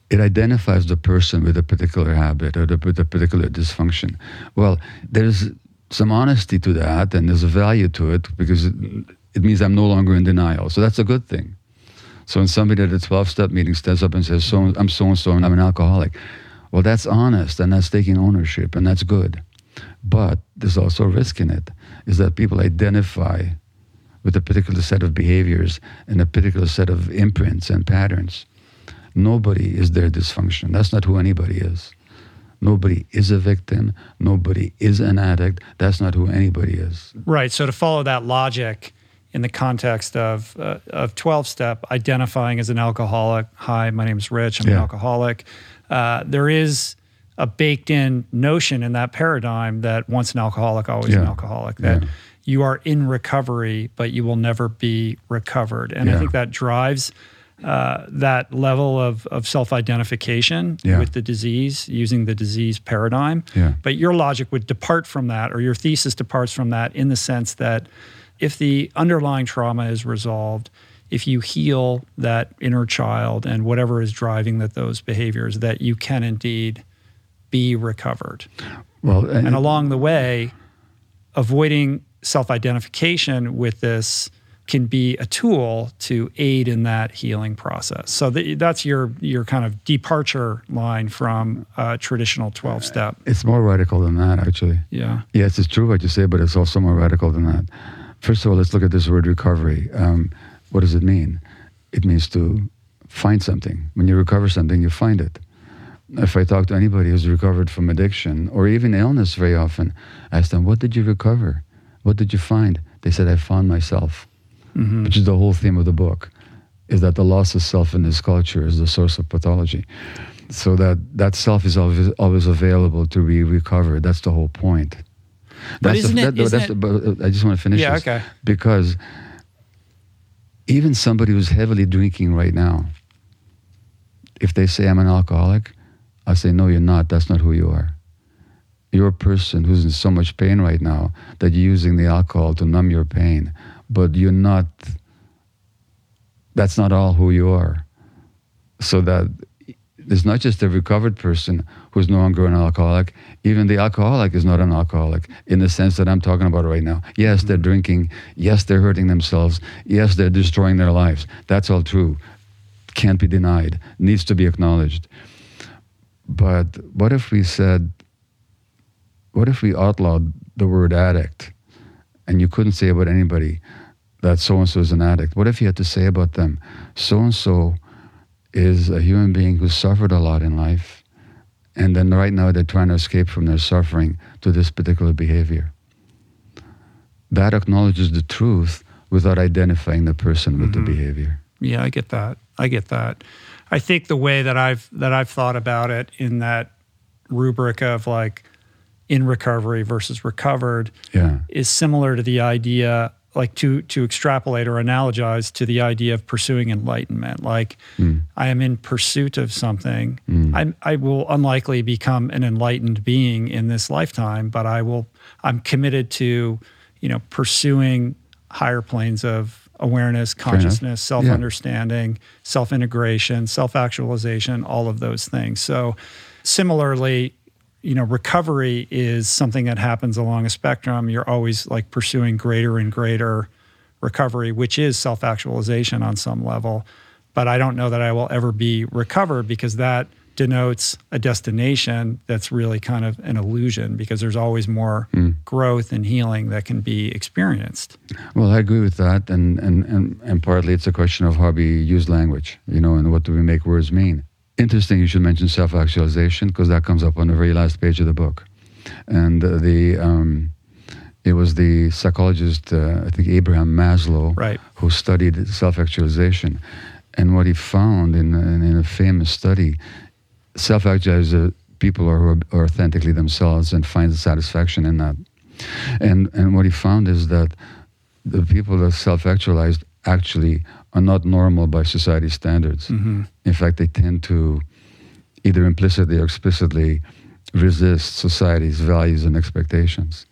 Speaker 1: it identifies the person with a particular habit or the, with a particular dysfunction. Well, there's some honesty to that and there's a value to it because it, it means I'm no longer in denial. So that's a good thing. So when somebody at a 12 step meeting stands up and says, so, I'm so and so and I'm an alcoholic, well, that's honest and that's taking ownership and that's good. But there's also a risk in it, is that people identify with a particular set of behaviors and a particular set of imprints and patterns. Nobody is their dysfunction. That's not who anybody is. Nobody is a victim. Nobody is an addict. That's not who anybody is.
Speaker 2: Right. So to follow that logic, in the context of uh, of 12 step identifying as an alcoholic hi my name is rich i'm yeah. an alcoholic uh, there is a baked in notion in that paradigm that once an alcoholic always yeah. an alcoholic that yeah. you are in recovery but you will never be recovered and i think that drives uh, that level of, of self identification with the disease, using the disease paradigm. But your logic would depart from that, or your thesis departs from that in the sense that if the underlying trauma is resolved, if you heal that inner child and whatever is driving that those behaviors, that you can indeed be recovered.
Speaker 1: Well,
Speaker 2: and, and along the way, avoiding self-identification with this can be a tool to aid in that healing process. So the, that's your your kind of departure line from a traditional twelve step.
Speaker 1: It's more radical than that, actually.
Speaker 2: Yeah.
Speaker 1: Yes, it's true what you say, but it's also more radical than that. First of all, let's look at this word recovery. Um, what does it mean? It means to find something. When you recover something, you find it. If I talk to anybody who's recovered from addiction or even illness very often, I ask them, What did you recover? What did you find? They said, I found myself,
Speaker 2: mm-hmm.
Speaker 1: which is the whole theme of the book, is that the loss of self in this culture is the source of pathology. So that that self is always, always available to be recovered. That's the whole point.
Speaker 2: But that's isn't the, it, that, isn't
Speaker 1: that's it, the, I just want to finish
Speaker 2: yeah,
Speaker 1: this.
Speaker 2: okay.
Speaker 1: Because even somebody who's heavily drinking right now, if they say I'm an alcoholic, I say, no, you're not. That's not who you are. You're a person who's in so much pain right now that you're using the alcohol to numb your pain, but you're not, that's not all who you are. So that it's not just a recovered person who's no longer an alcoholic. Even the alcoholic is not an alcoholic in the sense that I'm talking about right now. Yes, they're mm-hmm. drinking. Yes, they're hurting themselves. Yes, they're destroying their lives. That's all true. Can't be denied. Needs to be acknowledged. But what if we said, what if we outlawed the word addict and you couldn't say about anybody that so and so is an addict? What if you had to say about them, so and so is a human being who suffered a lot in life, and then right now they're trying to escape from their suffering to this particular behavior? That acknowledges the truth without identifying the person with mm-hmm. the behavior.
Speaker 2: Yeah, I get that. I get that. I think the way that I've that I've thought about it in that rubric of like in recovery versus recovered
Speaker 1: yeah.
Speaker 2: is similar to the idea like to to extrapolate or analogize to the idea of pursuing enlightenment like mm. i am in pursuit of something mm. I, I will unlikely become an enlightened being in this lifetime but i will i'm committed to you know pursuing higher planes of awareness consciousness self-understanding yeah. self-integration self-actualization all of those things so similarly you know, recovery is something that happens along a spectrum. You're always like pursuing greater and greater recovery, which is self actualization on some level. But I don't know that I will ever be recovered because that denotes a destination that's really kind of an illusion because there's always more mm. growth and healing that can be experienced.
Speaker 1: Well, I agree with that. And, and, and, and partly it's a question of how we use language, you know, and what do we make words mean. Interesting you should mention self actualization because that comes up on the very last page of the book. And uh, the um, it was the psychologist, uh, I think Abraham Maslow,
Speaker 2: right.
Speaker 1: who studied self actualization. And what he found in, in, in a famous study, self actualized people are, who are authentically themselves and find satisfaction in that. And, and what he found is that the people that self actualized actually are not normal by society standards. Mm-hmm. In fact, they tend to either implicitly or explicitly resist society's values and expectations.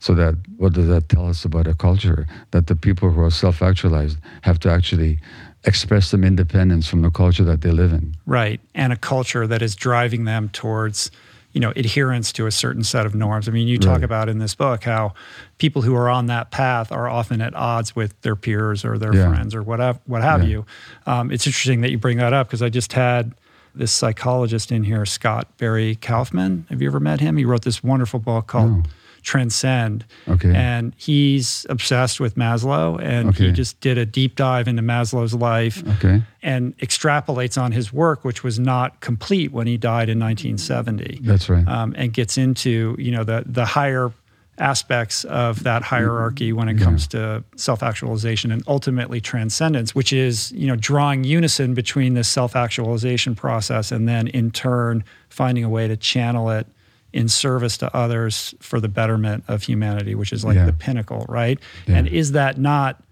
Speaker 1: So that what does that tell us about a culture? That the people who are self-actualized have to actually express some independence from the culture that they live in.
Speaker 2: Right, and a culture that is driving them towards you know adherence to a certain set of norms. I mean, you talk right. about in this book how people who are on that path are often at odds with their peers or their yeah. friends or whatever, what have yeah. you. Um, it's interesting that you bring that up because I just had this psychologist in here, Scott Barry Kaufman. Have you ever met him? He wrote this wonderful book called. No transcend.
Speaker 1: Okay.
Speaker 2: And he's obsessed with Maslow and okay. he just did a deep dive into Maslow's life
Speaker 1: okay.
Speaker 2: and extrapolates on his work, which was not complete when he died in 1970.
Speaker 1: That's right.
Speaker 2: Um, and gets into, you know, the, the higher aspects of that hierarchy when it yeah. comes to self-actualization and ultimately transcendence which is you know drawing unison between this self-actualization process and then in turn finding a way to channel it in service to others for the betterment of humanity, which is like yeah. the pinnacle, right? Yeah. And is that not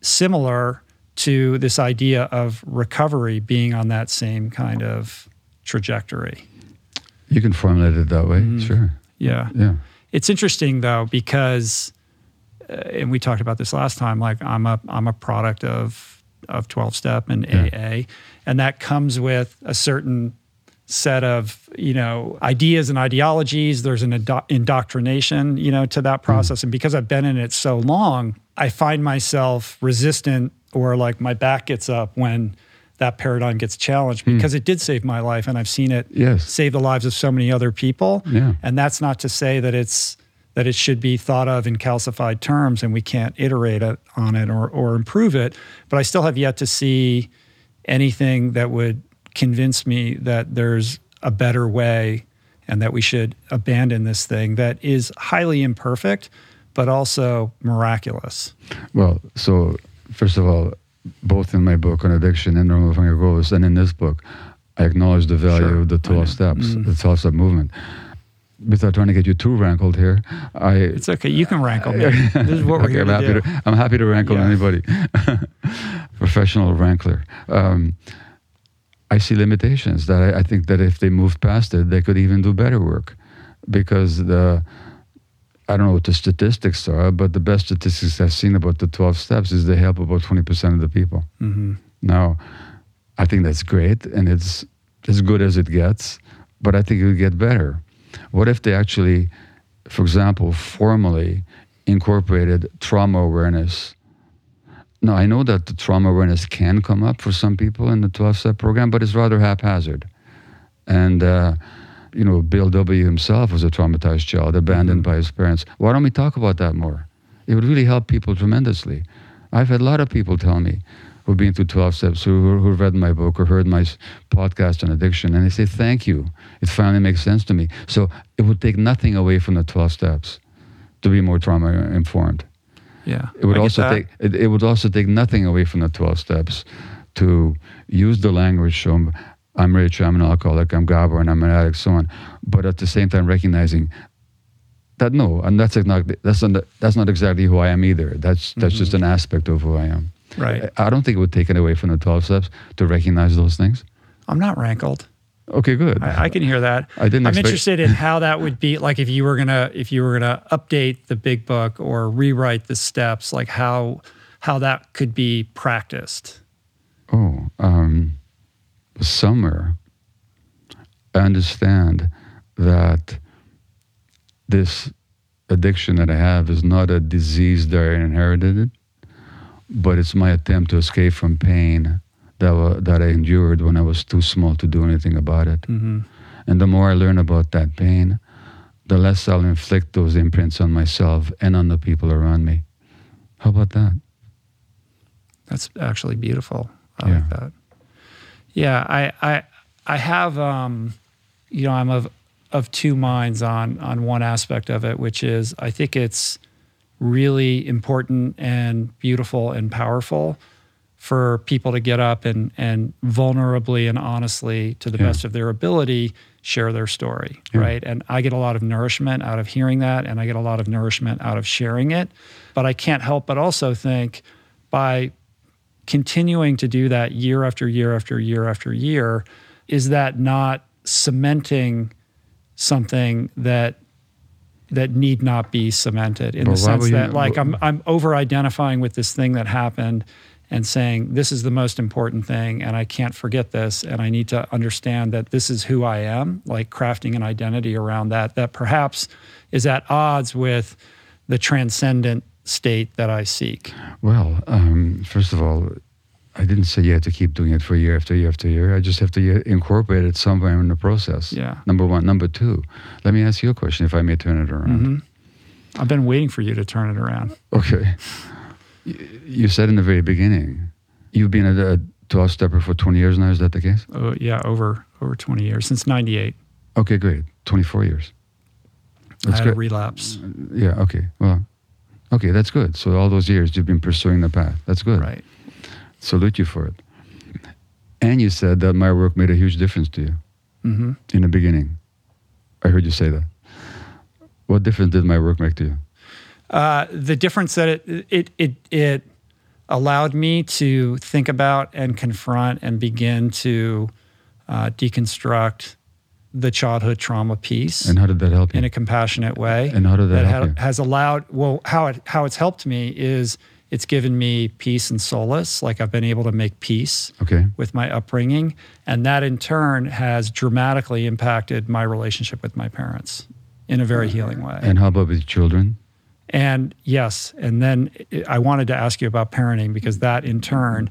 Speaker 2: similar to this idea of recovery being on that same kind of trajectory?
Speaker 1: You can formulate it that way, mm sure.
Speaker 2: Yeah.
Speaker 1: Yeah.
Speaker 2: It's interesting though because uh, and we talked about this last time like I'm a I'm a product of of 12 step and yeah. AA and that comes with a certain set of you know ideas and ideologies there's an indo- indoctrination you know to that process mm. and because i've been in it so long i find myself resistant or like my back gets up when that paradigm gets challenged mm. because it did save my life and i've seen it
Speaker 1: yes.
Speaker 2: save the lives of so many other people
Speaker 1: yeah.
Speaker 2: and that's not to say that it's that it should be thought of in calcified terms and we can't iterate it, on it or, or improve it but i still have yet to see anything that would convince me that there's a better way and that we should abandon this thing that is highly imperfect, but also miraculous.
Speaker 1: Well, so first of all, both in my book on addiction and Realm of Hungry Ghosts, and in this book, I acknowledge the value sure, of the 12 steps, mm the 12 step movement. Without trying to get you too rankled here, I.
Speaker 2: It's okay. You can rankle me. this is what we're here
Speaker 1: I'm happy
Speaker 2: do.
Speaker 1: To, I'm happy to rankle yeah. anybody. Professional rankler. Um, I see limitations that I, I, think that if they moved past it, they could even do better work, because the I don't know what the statistics are, but the best statistics I've seen about the twelve steps is they help about twenty percent of the people. Mm-hmm. Now, I think that's great, and it's as good as it gets, but I think it would get better. What if they actually, for example, formally incorporated trauma awareness no, I know that the trauma awareness can come up for some people in the 12 step program, but it's rather haphazard. And, uh, you know, Bill W. himself was a traumatized child, abandoned
Speaker 2: Mm-hmm.
Speaker 1: by his parents. Why don't we talk about that more? It would really help people tremendously. I've had a lot of people tell me who've been through 12 steps, who, who read my book or heard my podcast on addiction, and they say, Thank you. It finally makes sense to me. So it would take nothing away from the 12 steps to be more trauma informed.
Speaker 2: Yeah.
Speaker 1: It would also
Speaker 2: that.
Speaker 1: take it, it would also take nothing away from the 12 steps to use the language so I'm Rich, I'm an alcoholic, I'm Gabor, and I'm an addict, so on. But at the same time recognizing that no, and that's not that's not that's not exactly who I am either. That's that's just
Speaker 2: Mm-hmm.
Speaker 1: an aspect of who I am.
Speaker 2: Right.
Speaker 1: I I don't think it would take it away from the 12 steps to recognize those things.
Speaker 2: I'm not rankled.
Speaker 1: Okay, good.
Speaker 2: I, I can hear that.
Speaker 1: I didn't
Speaker 2: I'm
Speaker 1: expect-
Speaker 2: interested in how that would be like if you were gonna if you were gonna update the big book or rewrite the steps, like how how that could be practiced.
Speaker 1: Oh, um, somewhere I understand that this addiction that I have is not a disease that I inherited, but it's my attempt to escape from pain that, that I endured when I was too small to do anything about it.
Speaker 2: hmm
Speaker 1: And the more I learn about that pain, the less I'll inflict those imprints on myself and on the people around me. How about that?
Speaker 2: That's actually beautiful. I
Speaker 1: Yeah.
Speaker 2: like that. Yeah, I I I have um, you know, I'm of of two minds on on one aspect of it, which is I think it's really important and beautiful and powerful for people to get up and and vulnerably and honestly to the
Speaker 1: Yeah.
Speaker 2: best of their ability share their story
Speaker 1: Yeah.
Speaker 2: right and i get a lot of nourishment out of hearing that and i get a lot of nourishment out of sharing it but i can't help but also think by continuing to do that year after year after year after year is that not cementing something that that need not be cemented in
Speaker 1: But
Speaker 2: the sense
Speaker 1: you-
Speaker 2: that like I'm I'm over identifying with this thing that happened and saying this is the most important thing and I can't forget this and I need to understand that this is who I am like crafting an identity around that that perhaps is at odds with the transcendent state that I seek.
Speaker 1: Well, um, first of all, I didn't say you had to keep doing it for year after year after year. I just have to incorporate it somewhere in the process.
Speaker 2: Yeah.
Speaker 1: Number one. Number two, let me ask you a question, if I may turn it around.
Speaker 2: Mhm. I've been waiting for you to turn it around.
Speaker 1: Okay. You said in the very beginning, you've been a, a 12 stepper for 20 years now. Is that the case?
Speaker 2: Oh, yeah, over over 20 years since 98.
Speaker 1: Okay, great. 24 years.
Speaker 2: I
Speaker 1: That's
Speaker 2: had a
Speaker 1: good.
Speaker 2: relapse.
Speaker 1: yeah, okay. Well, okay, that's good. So all those years you've been pursuing the path. That's good.
Speaker 2: Right.
Speaker 1: Salute you for it. And you said that my work made a huge difference to you
Speaker 2: hmm
Speaker 1: in the beginning. I heard you say that. What difference did my work make to you?
Speaker 2: Uh, the difference that it it it it allowed me to think about and confront and begin to uh, deconstruct the childhood trauma piece
Speaker 1: And how did that help you?
Speaker 2: in a compassionate way.
Speaker 1: And how did that help
Speaker 2: ha-
Speaker 1: you?
Speaker 2: has allowed well how it how it's helped me is it's given me peace and solace. Like I've been able to make peace
Speaker 1: okay.
Speaker 2: with my upbringing, and that in turn has dramatically impacted my relationship with my parents in a very healing way.
Speaker 1: And how about with children?
Speaker 2: And yes, and then I wanted to ask you about parenting because that in turn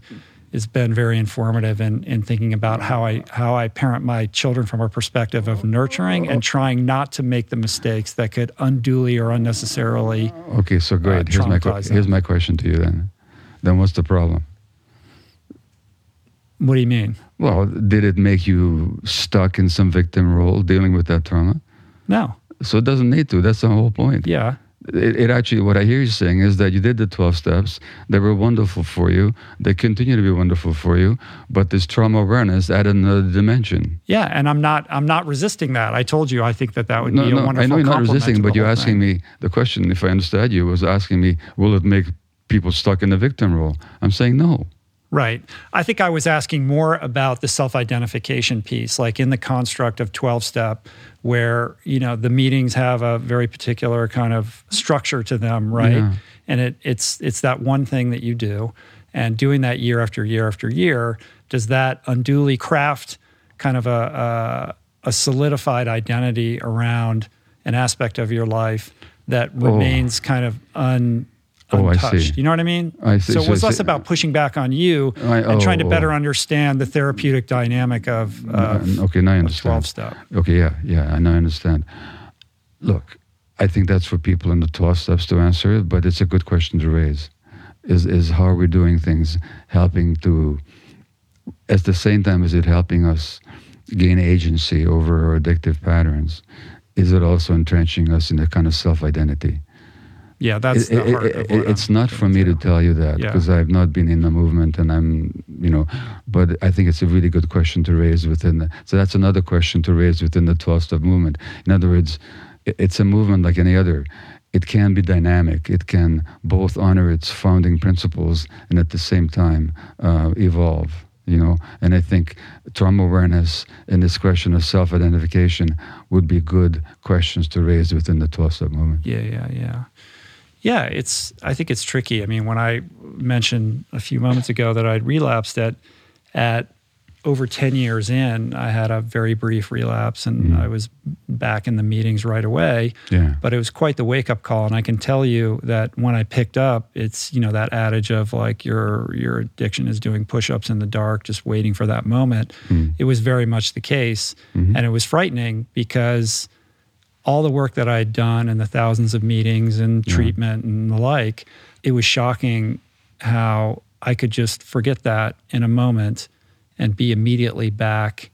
Speaker 2: has been very informative in, in thinking about how I how I parent my children from a perspective of nurturing and trying not to make the mistakes that could unduly or unnecessarily
Speaker 1: Okay, so great. Uh, here's my here's my question to you then. Then what's the problem?
Speaker 2: what do you mean?
Speaker 1: Well, did it make you stuck in some victim role dealing with that trauma?
Speaker 2: No.
Speaker 1: So it doesn't need to. That's the whole point.
Speaker 2: Yeah.
Speaker 1: It, it actually, what I hear you saying is that you did the 12 steps. They were wonderful for you. They continue to be wonderful for you. But this trauma awareness added another dimension.
Speaker 2: Yeah, and I'm not I'm not resisting that. I told you I think that that would
Speaker 1: No,
Speaker 2: be a
Speaker 1: no,
Speaker 2: wonderful
Speaker 1: I know you're not resisting, but you're asking
Speaker 2: thing.
Speaker 1: me the question, if I understood you, was asking me, will it make people stuck in the victim role? I'm saying no.
Speaker 2: Right. I think I was asking more about the self-identification piece, like in the construct of 12-step, where you know the meetings have a very particular kind of structure to them, right?
Speaker 1: Yeah.
Speaker 2: And it, it's it's that one thing that you do, and doing that year after year after year, does that unduly craft kind of a a, a solidified identity around an aspect of your life that
Speaker 1: Oh.
Speaker 2: remains kind of un
Speaker 1: Oh, I
Speaker 2: untouched.
Speaker 1: see.
Speaker 2: You know what I mean?
Speaker 1: I see.
Speaker 2: So it was less about pushing back on you
Speaker 1: I-
Speaker 2: and trying to
Speaker 1: oh,
Speaker 2: better
Speaker 1: oh.
Speaker 2: understand the therapeutic dynamic of, of
Speaker 1: Uh, okay, now I understand.
Speaker 2: 12 step.
Speaker 1: Okay, yeah, yeah, I now understand. Look, I think that's for people in the 12 steps to answer, but it's a good question to raise. Is is how we're doing things helping to, at the same time, is it helping us gain agency over our addictive patterns? Is it also entrenching us in a kind of self identity?
Speaker 2: Yeah, that's
Speaker 1: It-
Speaker 2: the heart
Speaker 1: it-
Speaker 2: of what
Speaker 1: it's not for me to tell you that
Speaker 2: Yeah.
Speaker 1: because I've not been in the movement and I'm, you know, but I think it's a really good question to raise within the. So that's another question to raise within the 12 step movement. In other words, it's a movement like any other. It can be dynamic. It can both honor its founding principles and at the same time uh, evolve. You know, and I think trauma awareness and this question of self-identification would be good questions to raise within the 12 step movement.
Speaker 2: Yeah, yeah, yeah. Yeah, it's I think it's tricky. I mean, when I mentioned a few moments ago that I'd relapsed at at over 10 years in, I had a very brief relapse and mm-hmm. I was back in the meetings right away.
Speaker 1: Yeah.
Speaker 2: But it was quite the wake up call and I can tell you that when I picked up, it's, you know, that adage of like your your addiction is doing push-ups in the dark just waiting for that moment. Hmm. It was very much the case mm-hmm. and it was frightening because all the work that I had done and the thousands of meetings and treatment and the like, it was shocking how I could just forget that in a moment and be immediately back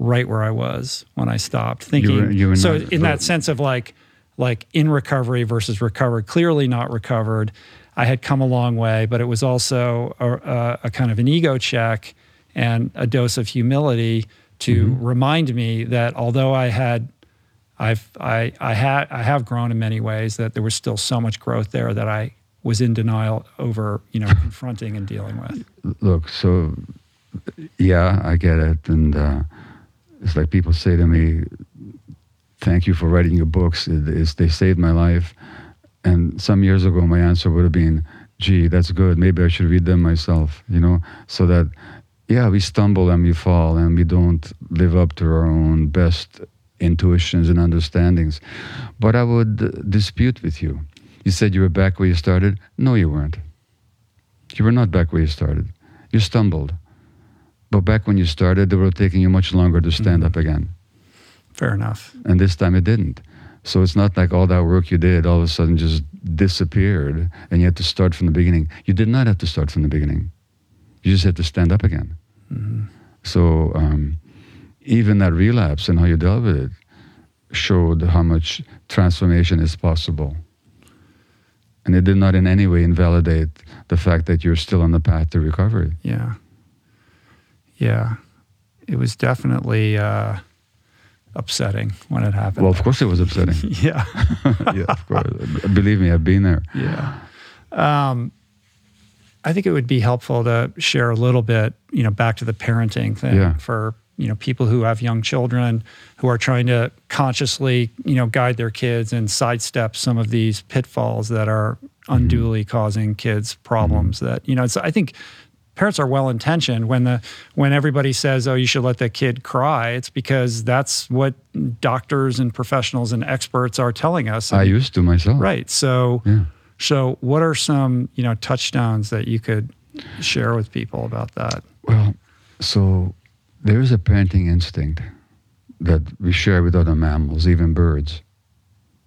Speaker 2: right where I was when I stopped thinking.
Speaker 1: were- you were
Speaker 2: so
Speaker 1: not-
Speaker 2: in that sense of like like in recovery versus recovered, clearly not recovered. I had come a long way, but it was also a, a, a kind of an ego check and a dose of humility to
Speaker 1: Mm-hmm.
Speaker 2: remind me that although I had I've I I had I have grown in many ways that there was still so much growth there that I was in denial over, you know, confronting and dealing with.
Speaker 1: look, so yeah, I get it, and uh, it's like people say to me, "Thank you for writing your books. It, they saved my life." And some years ago, my answer would have been, "Gee, that's good. Maybe I should read them myself." You know, so that yeah, we stumble and we fall, and we don't live up to our own best intuitions and understandings. But I would uh, dispute with you. You said you were back where you started. No, you weren't. You were not back where you started. You stumbled. But back when you started, it would have taken you much longer to stand
Speaker 2: Mhm.
Speaker 1: up again.
Speaker 2: Fair enough.
Speaker 1: And this time it didn't. So it's not like all that work you did all of a sudden just disappeared and you had to start from the beginning. You did not have to start from the beginning. You just had to stand up again. So um, even that relapse and how you dealt with it showed how much transformation is possible. And it did not in any way invalidate the fact that you're still on the path to recovery.
Speaker 2: Yeah. Yeah. It was definitely uh, upsetting when it happened.
Speaker 1: Well, of course it was upsetting.
Speaker 2: yeah.
Speaker 1: yeah, of course. Believe me, I've been there.
Speaker 2: Yeah. Um, I think it would be helpful to share a little bit, you know, back to the parenting thing
Speaker 1: Yeah.
Speaker 2: for, you know, people who have young children who are trying to consciously, you know, guide their kids and sidestep some of these pitfalls that are mm-hmm. unduly causing kids problems mm-hmm. that, you know, it's, I think parents are well intentioned when the when everybody says oh you should let the kid cry it's because that's what doctors and professionals and experts are telling us
Speaker 1: I used to myself.
Speaker 2: Right. So,
Speaker 1: Yeah.
Speaker 2: so what are some you know touchdowns that you could share with people about that?
Speaker 1: Well, so there is a parenting instinct that we share with other mammals, even birds.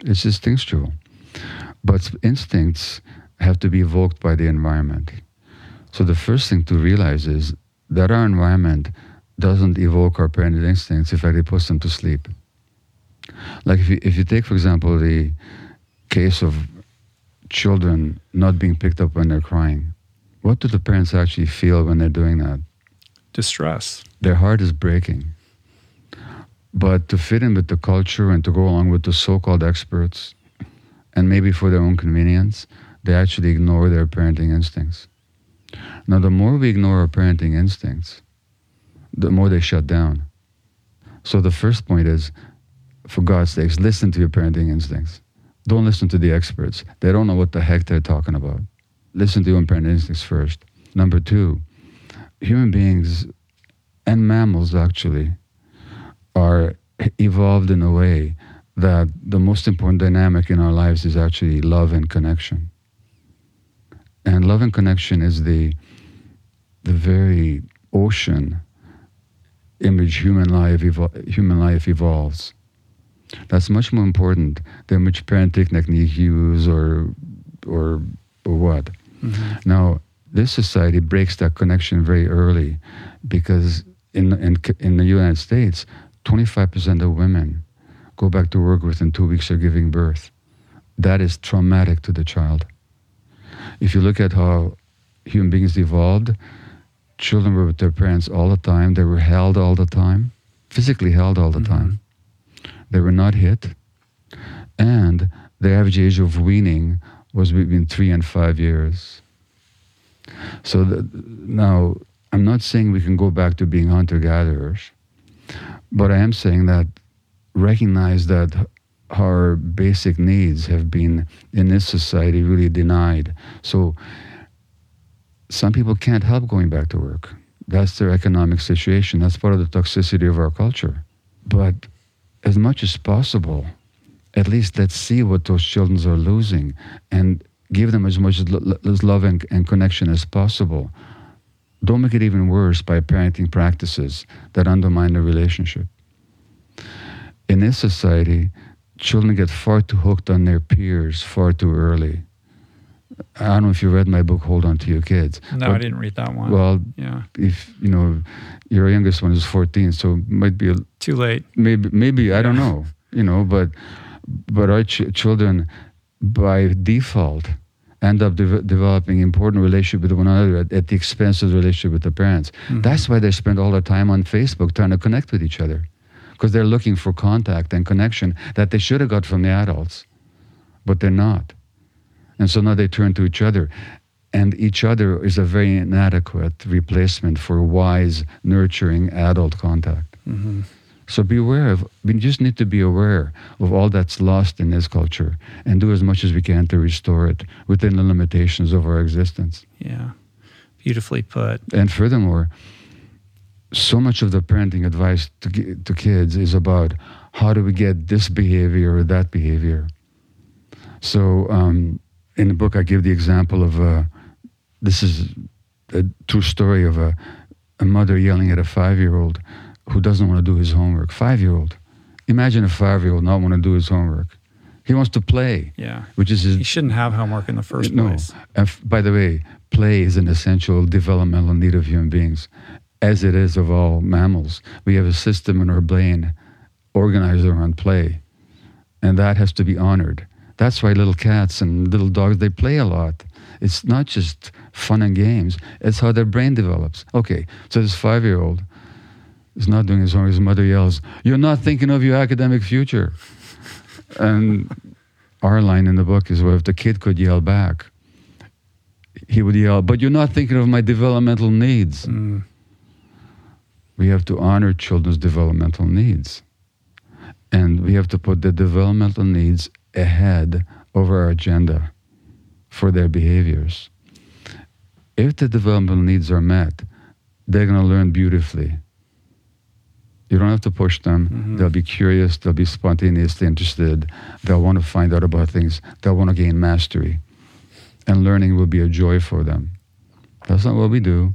Speaker 1: It's instinctual. But instincts have to be evoked by the environment. So the first thing to realize is that our environment doesn't evoke our parental instincts. In fact, it puts them to sleep. Like if you, if you take, for example, the case of children not being picked up when they're crying, what do the parents actually feel when they're doing that?
Speaker 2: Distress.
Speaker 1: Their heart is breaking. But to fit in with the culture and to go along with the so called experts, and maybe for their own convenience, they actually ignore their parenting instincts. Now, the more we ignore our parenting instincts, the more they shut down. So, the first point is for God's sakes, listen to your parenting instincts. Don't listen to the experts. They don't know what the heck they're talking about. Listen to your own parenting instincts first. Number two, human beings and mammals actually are evolved in a way that the most important dynamic in our lives is actually love and connection. And love and connection is the the very ocean in which human life evol- human life evolves. That's much more important than which parenting technique you use or or or what. Mm-hmm. Now, this society breaks that connection very early because in in in the United States, 25% of women go back to work within two weeks of giving birth. That is traumatic to the child. If you look at how human beings evolved, children were with their parents all the time. They were held all the time, physically held all the mm-hmm. time. They were not hit. And the average age of weaning was between three and five years. So now, I'm not saying we can go back to being hunter gatherers, but I am saying that recognize that our basic needs have been in this society really denied. So some people can't help going back to work. That's their economic situation. That's part of the toxicity of our culture. But as much as possible, at least let's see what those children are losing and give them as much as love and, and connection as possible. Don't make it even worse by parenting practices that undermine the relationship. In this society, children get far too hooked on their peers far too early. I don't know if you read my book, Hold On to Your Kids.
Speaker 2: No, I didn't read that one.
Speaker 1: Well, yeah. If you know, your youngest one is 14, so it might be a,
Speaker 2: too late.
Speaker 1: Maybe, maybe I don't know. You know, but but our ch- children, by default, end up de- developing important relationship with one another at, at, the expense of the relationship with the parents. Mm-hmm. That's why they spend all their time on Facebook trying to connect with each other, because they're looking for contact and connection that they should have got from the adults, but they're not. And so now they turn to each other. And each other is a very inadequate replacement for wise, nurturing adult contact. Mm-hmm. So be aware of, we just need to be aware of all that's lost in this culture and do as much as we can to restore it within the limitations of our existence.
Speaker 2: Yeah, beautifully put.
Speaker 1: And furthermore, so much of the parenting advice to, to kids is about how do we get this behavior or that behavior. So um, in the book, I give the example of uh, this is a true story of a, a mother yelling at a five year old who doesn't want to do his homework. Five year old. Imagine a five year old not want to do his homework. He wants to play.
Speaker 2: Yeah.
Speaker 1: Which is his,
Speaker 2: he shouldn't have homework in the first no. place.
Speaker 1: And f- by the way, play is an essential developmental need of human beings, as it is of all mammals. We have a system in our brain organized around play, and that has to be honored. That's why little cats and little dogs they play a lot. It's not just fun and games. It's how their brain develops. Okay, so this five-year-old is not doing his homework. His mother yells, "You're not thinking of your academic future." and our line in the book is, "Well, if the kid could yell back, he would yell, but you're not thinking of my developmental needs." Mm. We have to honor children's developmental needs. And we have to put the developmental needs ahead of our agenda for their behaviors. If the developmental needs are met, they're going to learn beautifully. You don't have to push them. Mm-hmm. They'll be curious, they'll be spontaneously interested, they'll want to find out about things, they'll want to gain mastery. And learning will be a joy for them. That's not what we do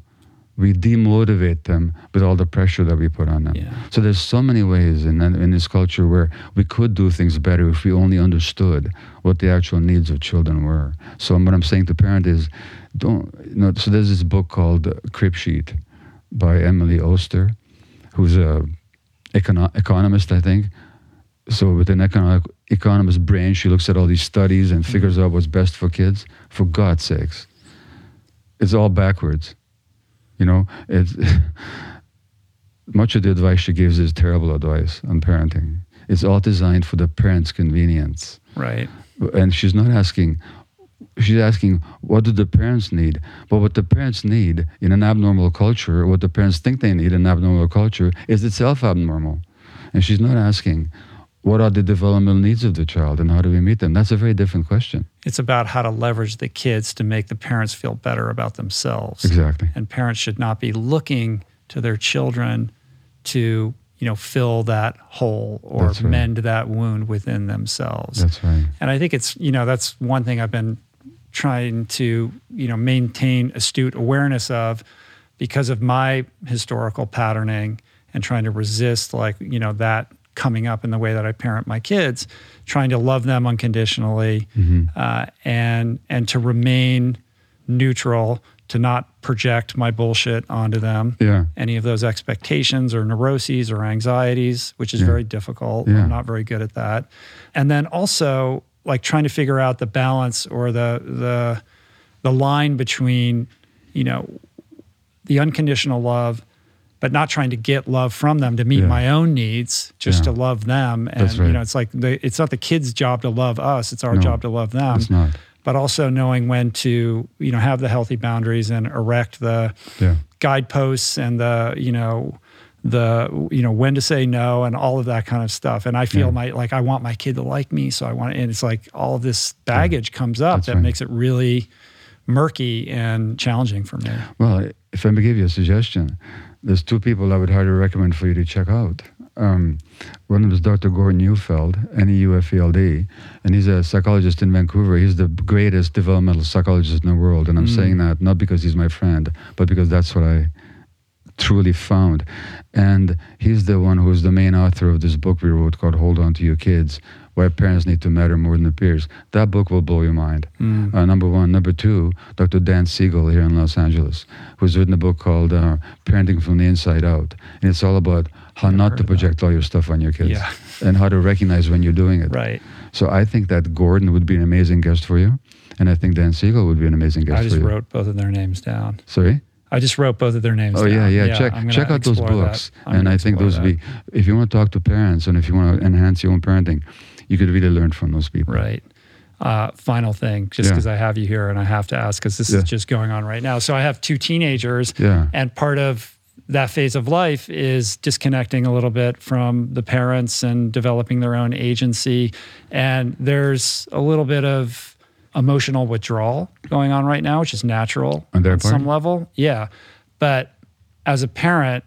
Speaker 1: we demotivate them with all the pressure that we put on them. Yeah. So there's so many ways in in this culture where we could do things better if we only understood what the actual needs of children were. So what I'm saying to parents is, don't you know. So there's this book called Crib Sheet by Emily Oster, who's a econo- economist, I think. So with an economic economist brain, she looks at all these studies and figures mm-hmm. out what's best for kids. For God's sakes, it's all backwards you know, it's much of the advice she gives is terrible advice on parenting. It's all designed for the parent's convenience.
Speaker 2: Right.
Speaker 1: And she's not asking, she's asking, what do the parents need? But what the parents need in an abnormal culture, what the parents think they need in an abnormal culture, is itself abnormal. And she's not asking, what are the developmental needs of the child and how do we meet them? That's a very different question.
Speaker 2: It's about how to leverage the kids to make the parents feel better about themselves.
Speaker 1: Exactly.
Speaker 2: And parents should not be looking to their children to, you know, fill that hole or right. mend that wound within themselves.
Speaker 1: That's right.
Speaker 2: And I think it's, you know, that's one thing I've been trying to you know maintain astute awareness of because of my historical patterning and trying to resist like you know that coming up in the way that I parent my kids, trying to love them unconditionally, mm-hmm. uh, and and to remain neutral, to not project my bullshit onto them.
Speaker 1: Yeah.
Speaker 2: Any of those expectations or neuroses or anxieties, which is yeah. very difficult. Yeah. I'm not very good at that. And then also like trying to figure out the balance or the the the line between, you know, the unconditional love but not trying to get love from them to meet yeah. my own needs, just yeah. to love them. And right. you know, it's like the, it's not the kids' job to love us; it's our no, job to love them.
Speaker 1: It's not.
Speaker 2: But also knowing when to you know have the healthy boundaries and erect the yeah. guideposts and the you know the you know when to say no and all of that kind of stuff and i feel yeah. my like i want my kid to like me so i want and it's like all of this baggage yeah. comes up That's that right. makes it really murky and challenging for me
Speaker 1: well if i may give you a suggestion there's two people I would highly recommend for you to check out. Um, one of them is Dr. Gordon Neufeld, N-E-U-F-E-L-D, and he's a psychologist in Vancouver. He's the greatest developmental psychologist in the world, and I'm mm. saying that not because he's my friend, but because that's what I truly found. And he's the one who's the main author of this book we wrote called Hold On to Your Kids, why parents need to matter more than their peers. That book will blow your mind. Mm. Uh, number one. Number two, Dr. Dan Siegel here in Los Angeles, who's written a book called uh, Parenting from the Inside Out. And it's all about how not to project all your stuff on your kids
Speaker 2: yeah.
Speaker 1: and how to recognize when you're doing it.
Speaker 2: Right.
Speaker 1: So I think that Gordon would be an amazing guest for you. And I think Dan Siegel would be an amazing guest
Speaker 2: I just
Speaker 1: wrote
Speaker 2: both of their names down.
Speaker 1: Sorry?
Speaker 2: I just wrote both of their names.
Speaker 1: Oh
Speaker 2: down.
Speaker 1: yeah, yeah. check check out those books, and I think those would be if you want to talk to parents and if you want to enhance your own parenting, you could really learn from those people.
Speaker 2: Right. Uh, final thing, just because yeah. I have you here and I have to ask because this yeah. is just going on right now. So I have two teenagers,
Speaker 1: yeah.
Speaker 2: and part of that phase of life is disconnecting a little bit from the parents and developing their own agency. And there's a little bit of emotional withdrawal going on right now, which is natural
Speaker 1: on
Speaker 2: part? some level. Yeah. But as a parent,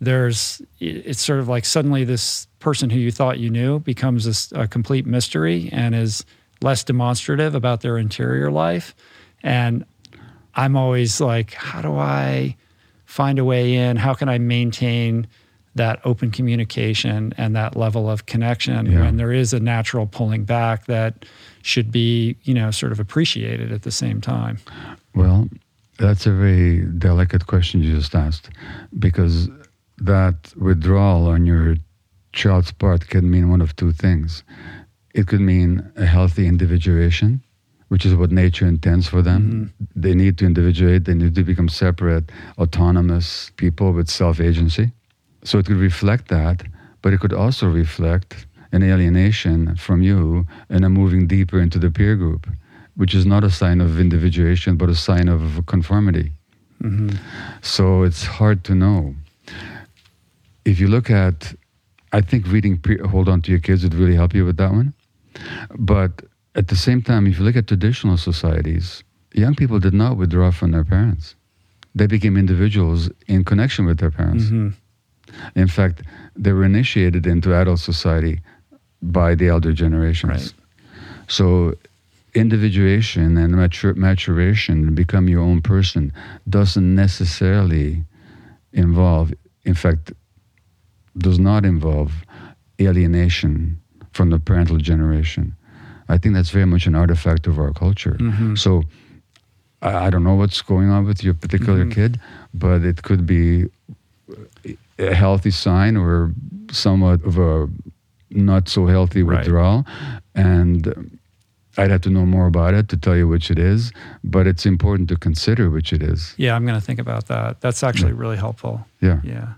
Speaker 2: there's it's sort of like suddenly this person who you thought you knew becomes a, a, complete mystery and is less demonstrative about their interior life and i'm always like how do i find a way in how can i maintain that open communication and that level of connection yeah. when there is a natural pulling back that should be you know sort of appreciated at the same time
Speaker 1: well that's a very delicate question you just asked because that withdrawal on your child's part can mean one of two things. It could mean a healthy individuation, which is what nature intends for them. Mm-hmm. They need to individuate, they need to become separate, autonomous people with self agency. So it could reflect that, but it could also reflect an alienation from you and a moving deeper into the peer group, which is not a sign of individuation, but a sign of conformity. Mm-hmm. So it's hard to know if you look at, I think reading pre- Hold On to Your Kids would really help you with that one. But at the same time, if you look at traditional societies, young people did not withdraw from their parents. They became individuals in connection with their parents. Mm-hmm. In fact, they were initiated into adult society by the elder generations. Right. So, individuation and matur- maturation, become your own person, doesn't necessarily involve, in fact, does not involve alienation from the parental generation. I think that's very much an artifact of our culture. Mm-hmm. So I, I, don't know what's going on with your particular mm-hmm. kid, but it could be a healthy sign or somewhat of a not so healthy withdrawal. And I'd have to know more about it to tell you which it is, but it's important to consider which it is.
Speaker 2: Yeah, I'm going to think about that. That's actually yeah. really helpful.
Speaker 1: Yeah.
Speaker 2: Yeah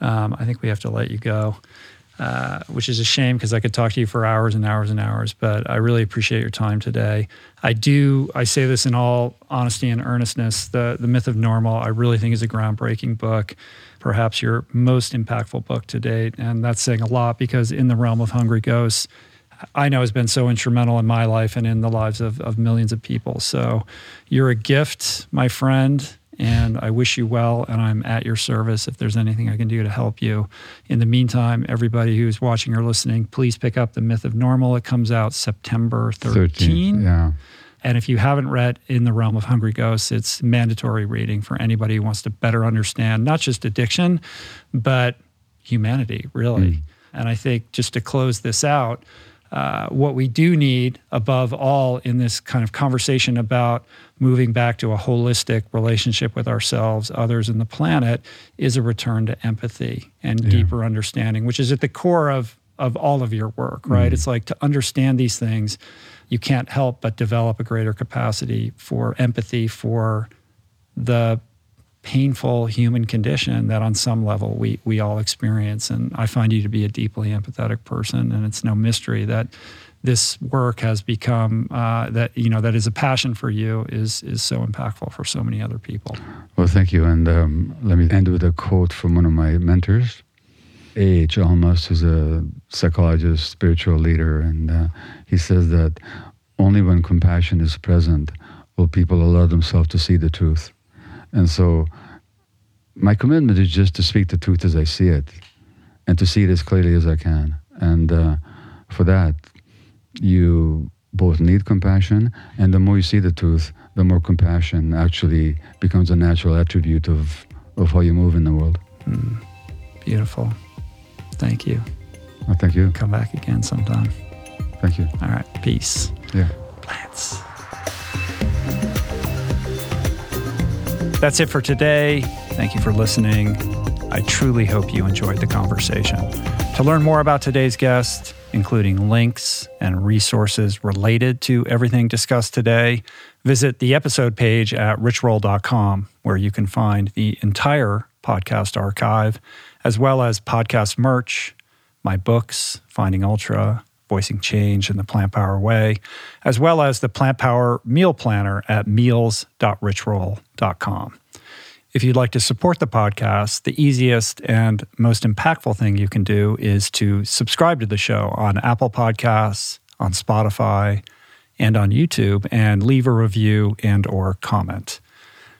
Speaker 2: um, I think we have to let you go, uh, which is a shame because I could talk to you for hours and hours and hours. But I really appreciate your time today. I do. I say this in all honesty and earnestness. The The Myth of Normal, I really think, is a groundbreaking book. Perhaps your most impactful book to date, and that's saying a lot because in the realm of Hungry Ghosts. I know has been so instrumental in my life and in the lives of, of millions of people. So you're a gift, my friend and I wish you well, and I'm at your service if there's anything I can do to help you. In the meantime, everybody who's watching or listening, please pick up The Myth of Normal. It comes out September 13. 13
Speaker 1: yeah.
Speaker 2: And if you haven't read In the Realm of Hungry Ghosts, it's mandatory reading for anybody who wants to better understand not just addiction, but humanity, really. Mm. And I think just to close this out, uh, what we do need above all in this kind of conversation about moving back to a holistic relationship with ourselves, others, and the planet is a return to empathy and yeah. deeper understanding, which is at the core of of all of your work, right? Mm. It's like to understand these things, you can't help but develop a greater capacity for empathy for the painful human condition that on some level we we all experience. And I find you to be a deeply empathetic person and it's no mystery that this work has become uh, that you know that is a passion for you is is so impactful for so many other people.
Speaker 1: Well, thank you, and um, let me end with a quote from one of my mentors, A.H. Almaas, who's a psychologist, spiritual leader, and uh, he says that only when compassion is present will people allow themselves to see the truth. And so my commitment is just to speak the truth as I see it and to see it as clearly as I can. And uh, for that, you both need compassion, and the more you see the truth, the more compassion actually becomes a natural attribute of, of how you move in the world. Mm,
Speaker 2: beautiful. Thank you.
Speaker 1: Well, thank you.
Speaker 2: Come back again sometime.
Speaker 1: Thank you.
Speaker 2: All right. Peace.
Speaker 1: Yeah.
Speaker 2: Plants. That's it for today. Thank you for listening. I truly hope you enjoyed the conversation. To learn more about today's guest, including links and resources related to everything discussed today, visit the episode page at richroll.com, where you can find the entire podcast archive, as well as podcast merch, my books, Finding Ultra, Voicing Change in the Plant Power Way, as well as the Plant Power Meal Planner at meals.richroll.com. If you'd like to support the podcast, the easiest and most impactful thing you can do is to subscribe to the show on Apple Podcasts, on Spotify, and on YouTube and leave a review and or comment.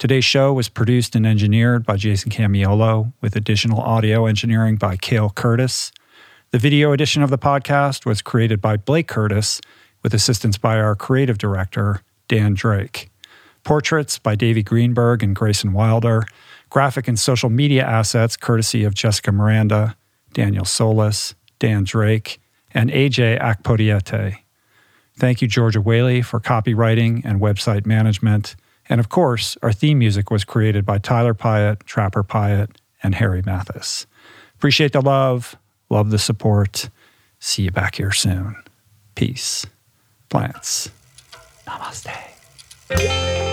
Speaker 2: Today's show was produced and engineered by Jason Camiolo, with additional audio engineering by Cale Curtis. The video edition of the podcast was created by Blake Curtis, with assistance by our creative director, Dan Drake. Portraits by Davey Greenberg and Grayson Wilder. Graphic and social media assets courtesy of Jessica Miranda, Daniel Solis, Dan Drake, and AJ Akpodiete. Thank you, Georgia Whaley, for copywriting and website management. And of course, our theme music was created by Tyler Pyatt, Trapper Pyatt, and Harry Mathis. Appreciate the love, love the support. See you back here soon. Peace. Plants. Namaste.